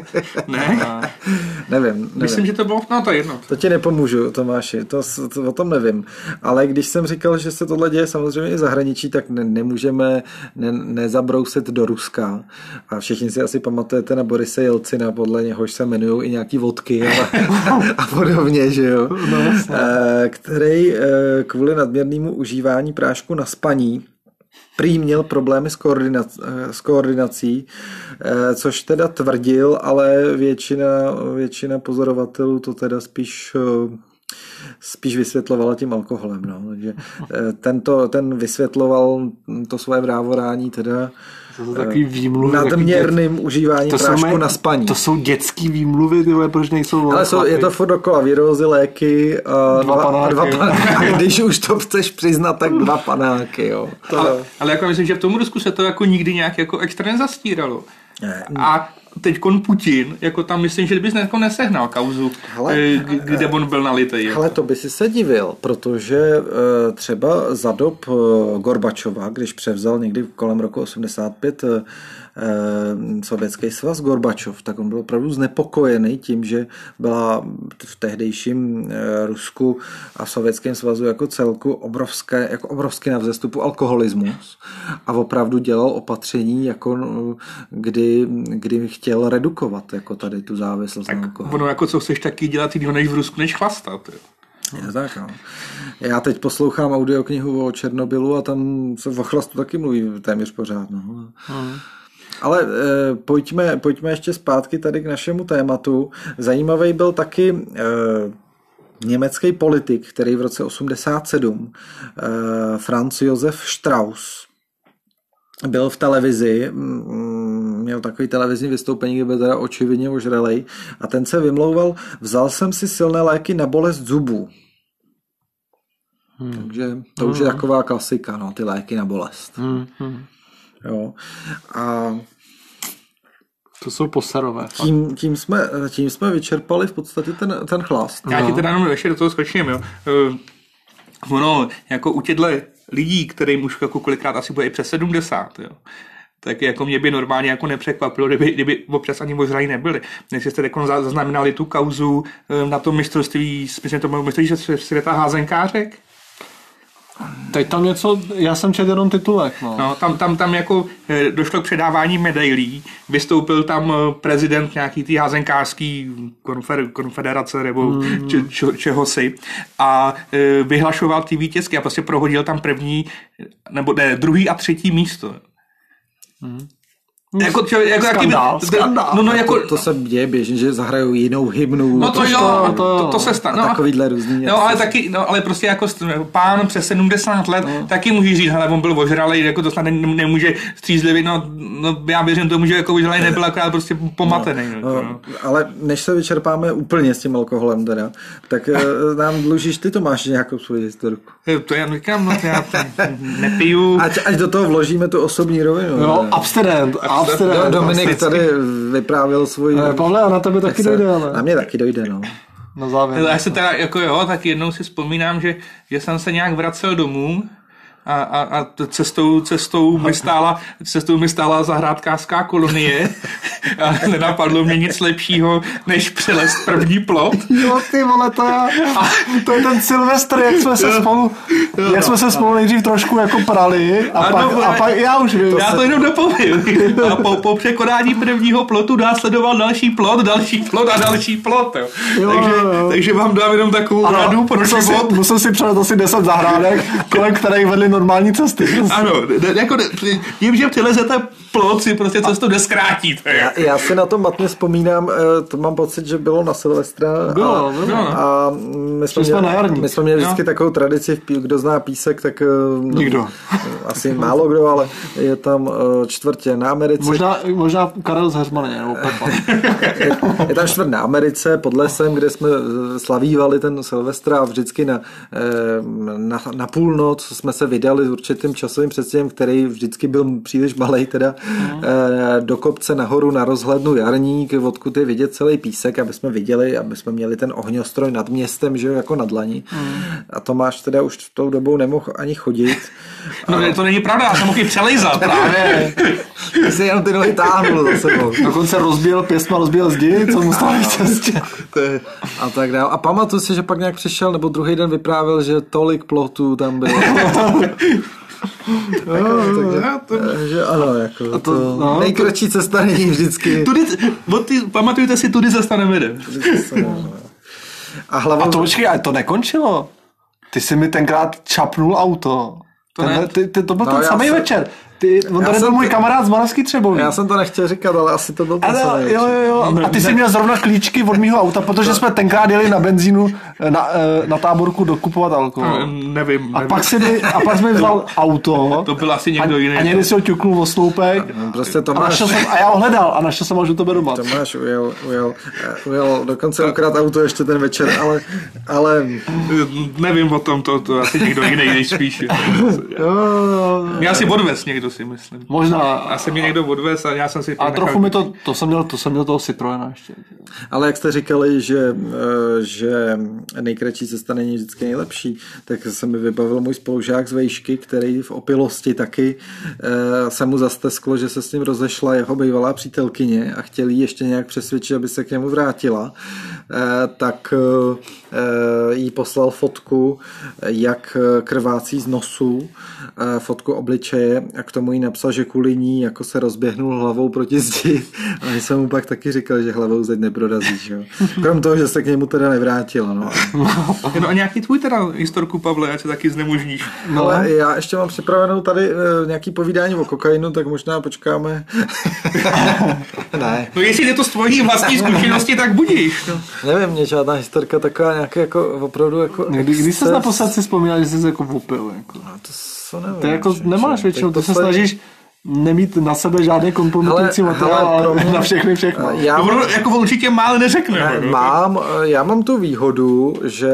*laughs* ne? nevím, nevím. Myslím, že to bylo, no to jedno. To ti nepomůžu, Tomáši, to, to, o tom nevím. Ale když jsem říkal, že se tohle děje samozřejmě i v zahraničí, tak ne, nemůžeme ne, nezabrousit do Ruska. A všichni si asi pamatujete na Borise Jelcina, podle něhož se jmenují i nějaký vodky a, *laughs* a podobně, že jo? No, eh, který eh, kvůli nadměrnému užívání prášku na spaní prý měl problémy s, koordinací, eh, s koordinací, eh, což teda tvrdil, ale většina, většina pozorovatelů to teda spíš eh, spíš vysvětlovala tím alkoholem. No. Takže tento, ten vysvětloval to svoje vrávorání teda to jsou takový výmluvy. Nadměrným dět... užívání to prášku mé, na spaní. To jsou dětský výmluvy, ty vole, proč nejsou Ale jsou, je to furt dokola výrozy, léky a dva, dva, panáky. dva panáky. A když už to chceš přiznat, tak dva panáky, jo. To... Ale, ale jako myslím, že v tom Rusku se to jako nikdy nějak jako extra nezastíralo. A teď Putin, jako tam myslím, že bys jako nesehnal kauzu, hele, eh, kde on byl nalitej. Ale to by si se divil, protože eh, třeba za dob eh, Gorbačova, když převzal někdy kolem roku 85 Eh, Sovětský svaz Gorbačov, tak on byl opravdu znepokojený tím, že byla v tehdejším eh, Rusku a Sovětském svazu jako celku obrovské, jako obrovský na vzestupu alkoholismus a opravdu dělal opatření, jako no, kdy, kdy chtěl redukovat jako tady tu závislost tak na. Ono jako co chceš taky dělat jiného než v Rusku, než chlastat. Jo. Je tak, no. Já teď poslouchám audioknihu o Černobylu a tam se o chlastu taky mluví téměř pořád. No. Hmm. Ale e, pojďme, pojďme ještě zpátky tady k našemu tématu. Zajímavý byl taky e, německý politik, který v roce 87, e, Franz Josef Strauss, byl v televizi, mm, měl takový televizní vystoupení, kde byl teda očividně ožralej a ten se vymlouval, vzal jsem si silné léky na bolest zubů. Hmm. Takže to hmm. už je hmm. taková klasika, no, ty léky na bolest. Hmm. Hmm. Jo. A to jsou posarové. Tím, tím, jsme, tím jsme vyčerpali v podstatě ten, ten chlast. Já ti teda jenom ještě do toho skočím, jo. Uh, ono, jako u těchto lidí, kterým už jako kolikrát asi bude i přes 70, jo, tak jako mě by normálně jako nepřekvapilo, kdyby, kdyby občas ani možná nebyli. Jestli jste jako zaznamenali tu kauzu eh, na tom mistrovství, myslím, to mistrovství světa házenkářek, Teď tam něco, já jsem četl jenom titulek. No. no tam, tam, tam jako eh, došlo k předávání medailí, vystoupil tam eh, prezident nějaký tý házenkářský konfer, konfederace nebo hmm. če, če, čeho si a e, vyhlašoval ty vítězky a prostě prohodil tam první, nebo ne, druhý a třetí místo. Hmm. Jako, čo, jako skandál, jaký, skandál. No, no, jako, to, to, se děje běžně, že zahrajou jinou hymnu. No to, to jo, to, to, to se stane. No, takovýhle různý. No, ale taky, no, ale prostě jako pán přes 70 let, no. taky může říct, hele, on byl ožralý, jako to snad nemůže střízlivit, no, no, já věřím tomu, že jako ožralý nebyl, akorát prostě pomatený. No, no, no. Ale než se vyčerpáme úplně s tím alkoholem teda, tak eh, *laughs* nám dlužíš ty, máš nějakou svoji historiku. To já říkám, no, já *laughs* nepiju. Ať, ať do toho vložíme tu osobní rovinu. Jo, abstinent. Abstinent. Dominik tady vyprávěl svůj... Ne, Pavle, a na tebe taky dojde, ale... Na mě taky dojde, no. Na závěr. Já se teda, jako jo, tak jednou si vzpomínám, že, že jsem se nějak vracel domů a, a, a cestou, cestou, mi stála, cestou mi stála zahrádkářská kolonie *laughs* a nenapadlo mě nic lepšího, než přelest první plot. Jo, ty vole, to, a, to je ten Silvestr, jak jsme se spolu, jak jsme se spolu nejdřív trošku jako prali a, pak, a pak, já už vím. Já to jenom dopovím. A po, po překonání prvního plotu následoval další plot, další plot a další plot. Jo. Jo, takže, jo. takže vám dám jenom takovou ano, radu pro musel. Si, musel si přelet asi 10 zahrádek, kolem kterých vedli normální cesty. Ano, jako tím, že přilezete plot, si prostě cestu neskrátíte. Já, já si na to matně vzpomínám, eh, to mám pocit, že bylo na Silvestra. Bylo, a, bylo. A my jsme, měli, na my jsme měli vždycky no. takovou tradici, kdo zná písek, tak... Eh, Nikdo. *laughs* Asi málo kdo, ale je tam eh, čtvrtě na Americe. Možná, možná Karel z Heřmaně, nebo Pepa. *laughs* je, je tam čtvrt na Americe, pod lesem, kde jsme slavívali ten Silvestra a vždycky na, na, na půlnoc jsme se vydali určitým časovým předstihem, který vždycky byl příliš malý, teda mm. do kopce nahoru na rozhlednu Jarník, odkud je vidět celý písek, aby jsme viděli, aby jsme měli ten ohňostroj nad městem, že jo, jako nad dlaní. Mm. A Tomáš teda už v tou dobou nemohl ani chodit. No a... to není pravda, já jsem mohl přelejzat právě. Ty jsi jenom ty nohy táhnul za sebou. Dokonce rozbil pěsma, rozbil zdi, co mu stále cestě. A tak dále. A pamatuju si, že pak nějak přišel, nebo druhý den vyprávěl, že tolik plotů tam bylo. *laughs* no, takže, to... že ano, jako a to, to no, nejkratší cesta není vždycky. Tudy, ty, pamatujte si, tudy cesta nevede. A, hlava... a to počkej, ale to nekončilo. Ty jsi mi tenkrát čapnul auto. To, Tenhle, ty, ty, to byl no, ten samý se... večer. Ty, on tady byl můj to... kamarád z Moravský Třebový. Já jsem to nechtěl říkat, ale asi to byl ale, jo, jo, jo. A ty jsi měl zrovna klíčky od mého auta, protože jsme tenkrát jeli na benzínu eh, na, eh, na táborku dokupovat alkohol. Nevím, nevím. A pak, si mi, a pak jsme vzal auto. To byl asi někdo jiný. A někdy si ho ťuknul o sloupek. No, prostě to máš... a, jsem, a já ho hledal a našel jsem ho, že to doma. Tomáš ujel, ujel, ujel dokonce ukrát auto ještě ten večer, ale, ale... Nevím o tom, to, to asi někdo jiný nejspíš. *laughs* Já si odvez někdo si myslím. Možná. A se mě někdo odvez a já jsem si... A trochu mi to, to jsem měl, to jsem měl toho Citroena ještě. Ale jak jste říkali, že, eh, že nejkratší cesta není vždycky nejlepší, tak se mi vybavil můj spolužák z Vejšky, který v opilosti taky eh, se mu zastesklo, že se s ním rozešla jeho bývalá přítelkyně a chtěl jí ještě nějak přesvědčit, aby se k němu vrátila. Eh, tak jí poslal fotku, jak krvácí z nosu, fotku obličeje a k tomu jí napsal, že kvůli ní jako se rozběhnul hlavou proti zdi *laughs* a my jsem mu pak taky říkal, že hlavou zeď neprorazí. Že jo? Krom toho, že se k němu teda nevrátila. No. *laughs* no a nějaký tvůj teda historku, Pavle, ať se taky znemožníš. No. Ale já ještě mám připravenou tady uh, nějaký povídání o kokainu, tak možná počkáme. *laughs* ne. No jestli je to z tvojí vlastní zkušenosti, tak budíš. No. Nevím, mě žádná historka taková nějaká jako opravdu jako... Kdy, kdy jsi naposled si vzpomínal, že jsi jako vopil? Jako? No, to, co nevím. To jako nemáš většinou, to se snažíš nemít na sebe žádný kompromitující materiál, ale na všechny všechno. Já mám, jako určitě má, ale neřekne. Ne, no. mám, já mám tu výhodu, že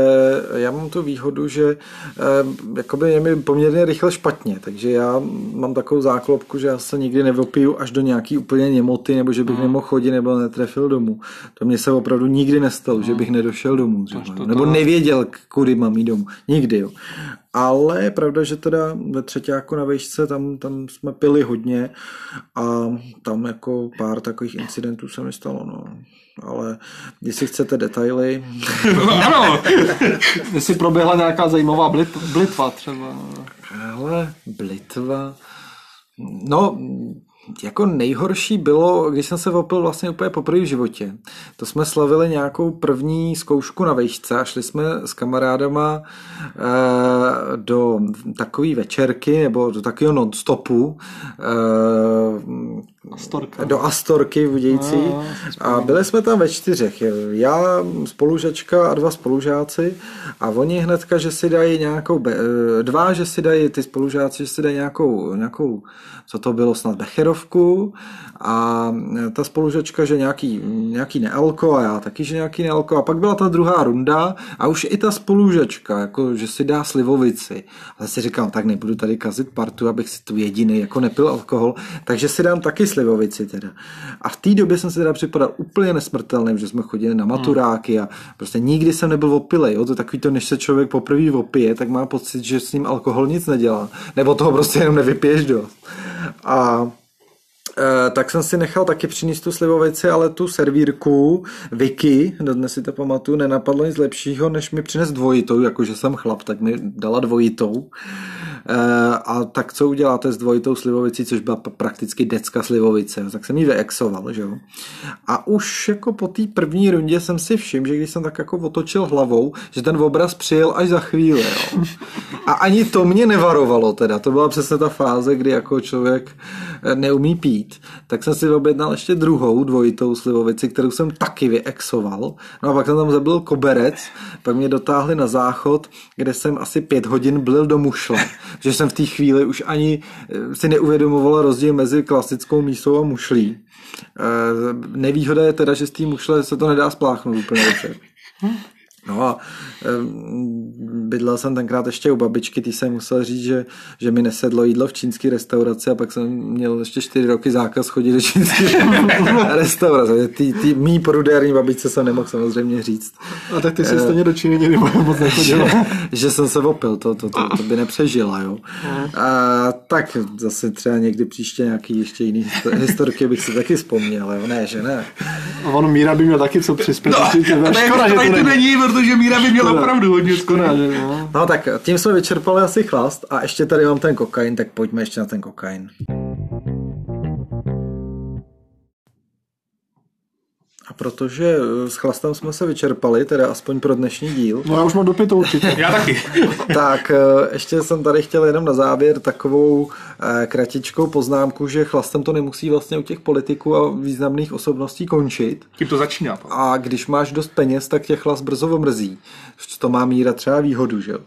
já mám tu výhodu, že eh, jakoby je mi poměrně rychle špatně, takže já mám takovou záklopku, že já se nikdy nevopiju až do nějaký úplně němoty, nebo že bych hmm. nemohl chodit, nebo netrefil domů. To mě se opravdu nikdy nestalo, hmm. že bych nedošel domů třeba, nebo nevěděl, kudy mám jít domů. Nikdy, jo. Ale je pravda, že teda ve třetíku na vejšce tam, tam jsme pili hodně a tam jako pár takových incidentů se mi stalo, no. Ale jestli chcete detaily... *laughs* ano! *laughs* jestli proběhla nějaká zajímavá blit, blitva třeba. Ale blitva... No, jako nejhorší bylo, když jsem se opil vlastně úplně poprvé v životě. To jsme slavili nějakou první zkoušku na vejšce a šli jsme s kamarádama eh, do takové večerky nebo do takového non-stopu eh, Astorka. do Astorky v Budějci a byli jsme tam ve čtyřech. Já, spolužačka a dva spolužáci a oni hnedka, že si dají nějakou, eh, dva, že si dají ty spolužáci, že si dají nějakou, nějakou co to bylo, snad Becherovku a ta spolužačka, že nějaký, nějaký nealko a já taky, že nějaký nealko a pak byla ta druhá runda a už i ta spolužačka, jako, že si dá slivovici. A si říkám, tak nebudu tady kazit partu, abych si tu jediný jako nepil alkohol, takže si dám taky slivovici teda. A v té době jsem si teda připadal úplně nesmrtelný, že jsme chodili na maturáky a prostě nikdy jsem nebyl opilej. Jo? To je takový to, než se člověk poprvé opije, tak má pocit, že s ním alkohol nic nedělá. Nebo toho prostě jenom nevypiješ dost. A e, tak jsem si nechal taky přinést tu slivovici, ale tu servírku Vicky, dnes si to pamatuju, nenapadlo nic lepšího, než mi přines dvojitou, jakože jsem chlap, tak mi dala dvojitou. E, a tak co uděláte s dvojitou slivovicí, což byla prakticky decka slivovice, tak jsem ji vyexoval, že jo. A už jako po té první rundě jsem si všiml, že když jsem tak jako otočil hlavou, že ten obraz přijel až za chvíli, jo. A ani to mě nevarovalo teda, to byla přesně ta fáze, kdy jako člověk eh, neumí pít. Tak jsem si objednal ještě druhou dvojitou slivovici, kterou jsem taky vyexoval. No a pak jsem tam zabil koberec, pak mě dotáhli na záchod, kde jsem asi pět hodin byl do mušle že jsem v té chvíli už ani eh, si neuvědomoval rozdíl mezi klasickou mísou a mušlí. Eh, nevýhoda je teda, že z té mušle se to nedá spláchnout úplně dobře. No a bydlel jsem tenkrát ještě u babičky, ty jsem musel říct, že, že mi nesedlo jídlo v čínské restauraci a pak jsem měl ještě čtyři roky zákaz chodit do čínské *laughs* restaurace. Ty, ty mý prudérní babičce jsem nemohl samozřejmě říct. A tak ty jsi stejně do Číny nikdy moc nechodil. *laughs* že, že jsem se opil, to, to, to, to by nepřežila, jo. A, tak zase třeba někdy příště nějaký ještě jiný historky bych si taky vzpomněl, jo. Ne, že ne. A on Míra by měl taky co přispět. No, škoda, že to není, protože Míra by měla opravdu hodně skoro. No. no tak tím jsme vyčerpali asi chlast a ještě tady mám ten kokain, tak pojďme ještě na ten kokain. A protože eh, s chlastem jsme se vyčerpali, teda aspoň pro dnešní díl. No já už mám dopitou určitě. já taky. *laughs* tak eh, ještě jsem tady chtěl jenom na závěr takovou eh, kratičkou poznámku, že chlastem to nemusí vlastně u těch politiků a významných osobností končit. Tím to začíná. A když máš dost peněz, tak tě chlas brzo omrzí. To má míra třeba výhodu, že jo?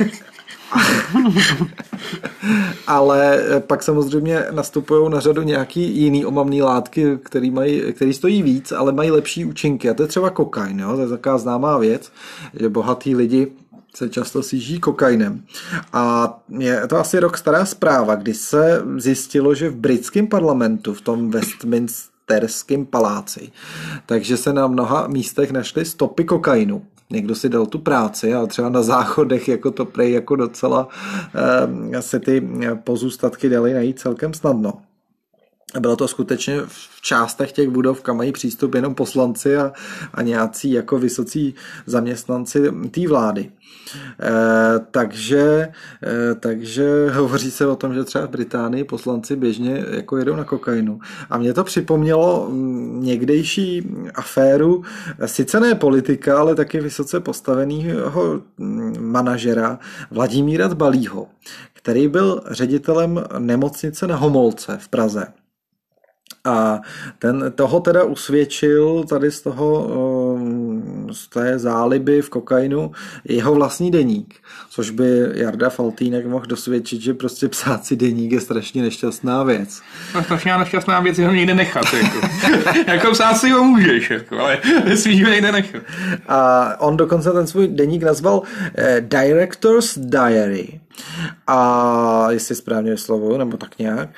*laughs* *laughs* Ale eh, pak samozřejmě nastupují na řadu nějaký jiný omamný látky, který, mají, který stojí víc, ale mají lepší účinky. A to je třeba kokain, jo? to je taková známá věc, že bohatý lidi se často síží kokainem. A je to asi rok stará zpráva, kdy se zjistilo, že v britském parlamentu, v tom Westminsterském paláci, takže se na mnoha místech našly stopy kokainu někdo si dal tu práci a třeba na záchodech jako to prej jako docela eh, se ty pozůstatky dali najít celkem snadno. Bylo to skutečně v částech těch budov, kam mají přístup jenom poslanci a, a nějací jako vysocí zaměstnanci té vlády. E, takže, e, takže *laughs* hovoří se o tom, že třeba v Británii poslanci běžně jako jedou na kokainu. A mě to připomnělo mm, někdejší aféru, sice ne politika, ale taky vysoce postaveného mm, manažera Vladimíra Balího, který byl ředitelem nemocnice na Homolce v Praze. A ten, toho teda usvědčil tady z toho, z té záliby v kokainu jeho vlastní deník, což by Jarda Faltýnek mohl dosvědčit, že prostě psát si deník je strašně nešťastná věc. No, strašně nešťastná věc je ho někde nechat. Jako, *laughs* jako psát si ho můžeš, jako, ale *laughs* nesmíš ho někde nechat. A on dokonce ten svůj deník nazval eh, Director's Diary a jestli správně slovo, nebo tak nějak.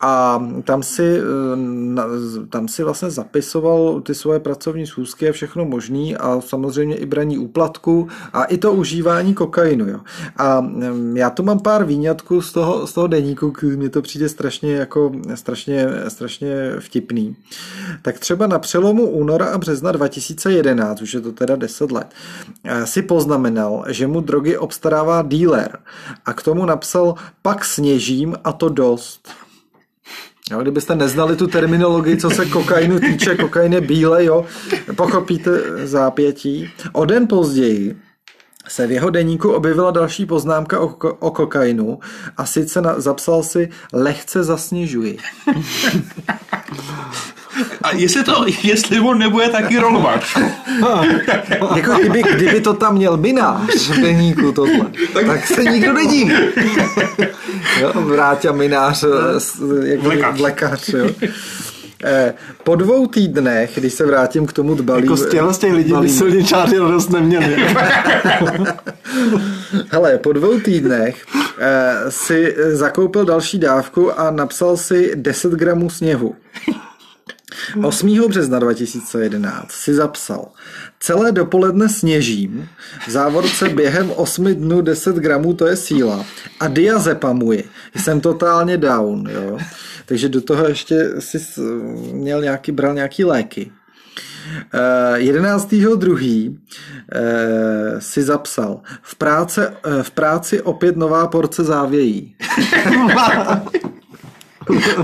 A tam si, eh, tam si vlastně zapisoval ty svoje pracovní schůzky a všechno možný a samozřejmě i braní úplatku a i to užívání kokainu. Jo. A mm, já tu mám pár výňatků z toho, z toho deníku, mi to přijde strašně jako strašně, strašně vtipný. Tak třeba na přelomu února a března 2011, už je to teda 10 let, eh, si poznamenal, že mu drogy obstarává dealer a k tomu napsal pak sněžím a to dost. Jo, kdybyste neznali tu terminologii, co se kokainu týče, kokain je bíle, jo, pochopíte zápětí. O den později se v jeho deníku objevila další poznámka o, o kokainu a sice na, zapsal si lehce zasněžuji. *laughs* A jestli, to, jestli on nebude taky rolvač. *laughs* jako kdyby, kdyby to tam měl minář v deníku tohle, tak, tak se nikdo nedí. jo, Vráťa minář, jak Vlekař. vlekař jo. Eh, po dvou týdnech, když se vrátím k tomu dbalí... Jako z těchto z těch lidí by silničáři radost neměli. *laughs* Hele, po dvou týdnech eh, si zakoupil další dávku a napsal si 10 gramů sněhu. 8. března 2011 si zapsal Celé dopoledne sněžím, v závorce během 8 dnů 10 gramů to je síla a diazepamuji. Jsem totálně down, jo. Takže do toho ještě si měl nějaký, bral nějaký léky. 11.2. si zapsal v, práce, v práci opět nová porce závějí.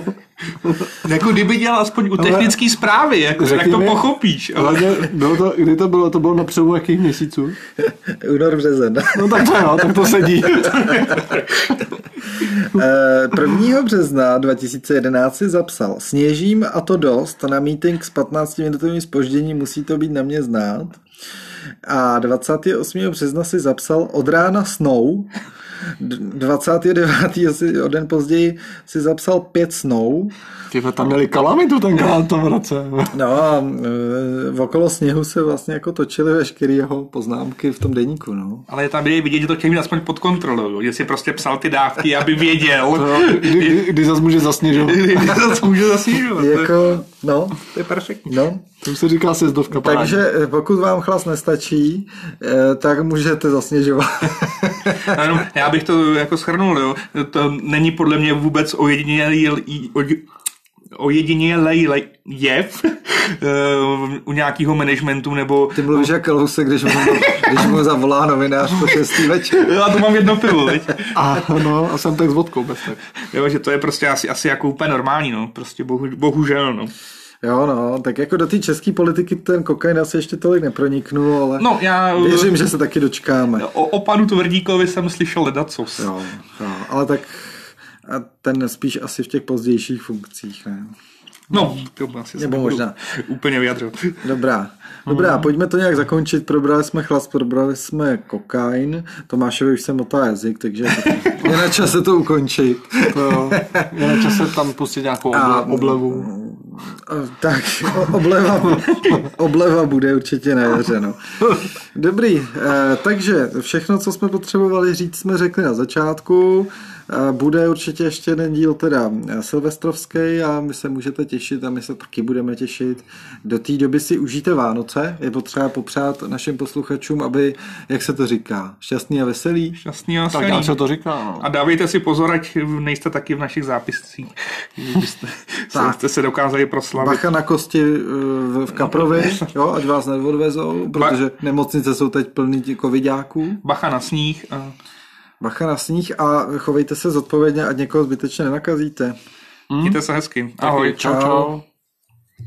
*laughs* *laughs* *laughs* jako kdyby dělal aspoň u technické zprávy, jako, tak to mi, pochopíš. Ale... Bylo to, kdy to bylo? To bylo na přelomu jakých měsíců? *laughs* Únor, březen. No tak to jo, tak to sedí. *laughs* 1. března 2011 si zapsal Sněžím a to dost, na meeting s 15 minutovým spožděním musí to být na mě znát. A 28. března si zapsal od rána snou, 29. asi o den později si zapsal pět snou. Ty tam měli kalamitu tenkrát v tom roce. *laughs* No a e, okolo sněhu se vlastně jako točily veškeré jeho poznámky v tom deníku. No. Ale tam je vidět, že to chtěl mít aspoň pod kontrolou, že si prostě psal ty dávky, aby věděl. *laughs* No, kdy, kdy, kdy zase může zasněžovat. *laughs* kdy zase může zasněžovat. jako, no. To je perfektní. No. To se říká sjezdovka. Takže e, pokud vám chlas nestačí, e, tak můžete zasněžovat. *laughs* ano, já bych to jako schrnul, jo. To není podle mě vůbec ojedinělý, ojedinělej jev u nějakého managementu nebo... Ty mluvíš jak Lhouse, když mu, když mu zavolá novinář po šestý večer. *laughs* Já to mám jedno pivo, veď? A, no, a jsem tak s vodkou bez tak. Jo, že to je prostě asi, asi jako úplně normální, no. Prostě bohu, bohužel, no. Jo, no, tak jako do té české politiky ten kokain asi ještě tolik neproniknul, ale no, já, věřím, že se taky dočkáme. O, o panu Tvrdíkovi jsem slyšel ledacos. Jo, jo, ale tak a ten spíš asi v těch pozdějších funkcích, ne? No, to asi Nebo možná. Úplně vyjadřil. Dobrá. Dobrá, hmm. pojďme to nějak zakončit. Probrali jsme chlast, probrali jsme kokain. Tomášovi už se motá jazyk, takže *laughs* je na čase to ukončit. To, je na čase tam pustit nějakou A, oblevu. Tak, obleva, obleva bude určitě na jaře. No. Dobrý, eh, takže všechno, co jsme potřebovali říct, jsme řekli na začátku. Bude určitě ještě jeden díl teda silvestrovský a my se můžete těšit a my se taky budeme těšit. Do té doby si užijte Vánoce. Je potřeba popřát našim posluchačům, aby, jak se to říká, šťastný a veselý. Šťastný a veselý. Tak já se to říká. No. A dávejte si pozor, ať nejste taky v našich zápiscích. *laughs* Tak. jste se dokázali proslavit. Bacha na kosti eh, v, Kaprovi, jo, ať vás neodvezou, protože nemocnice jsou teď plný těch covidáků. Bacha na sníh. A... Bacha na sníh a chovejte se zodpovědně, ať někoho zbytečně nenakazíte. Mějte se hezky. Ahoj. Čau, čau.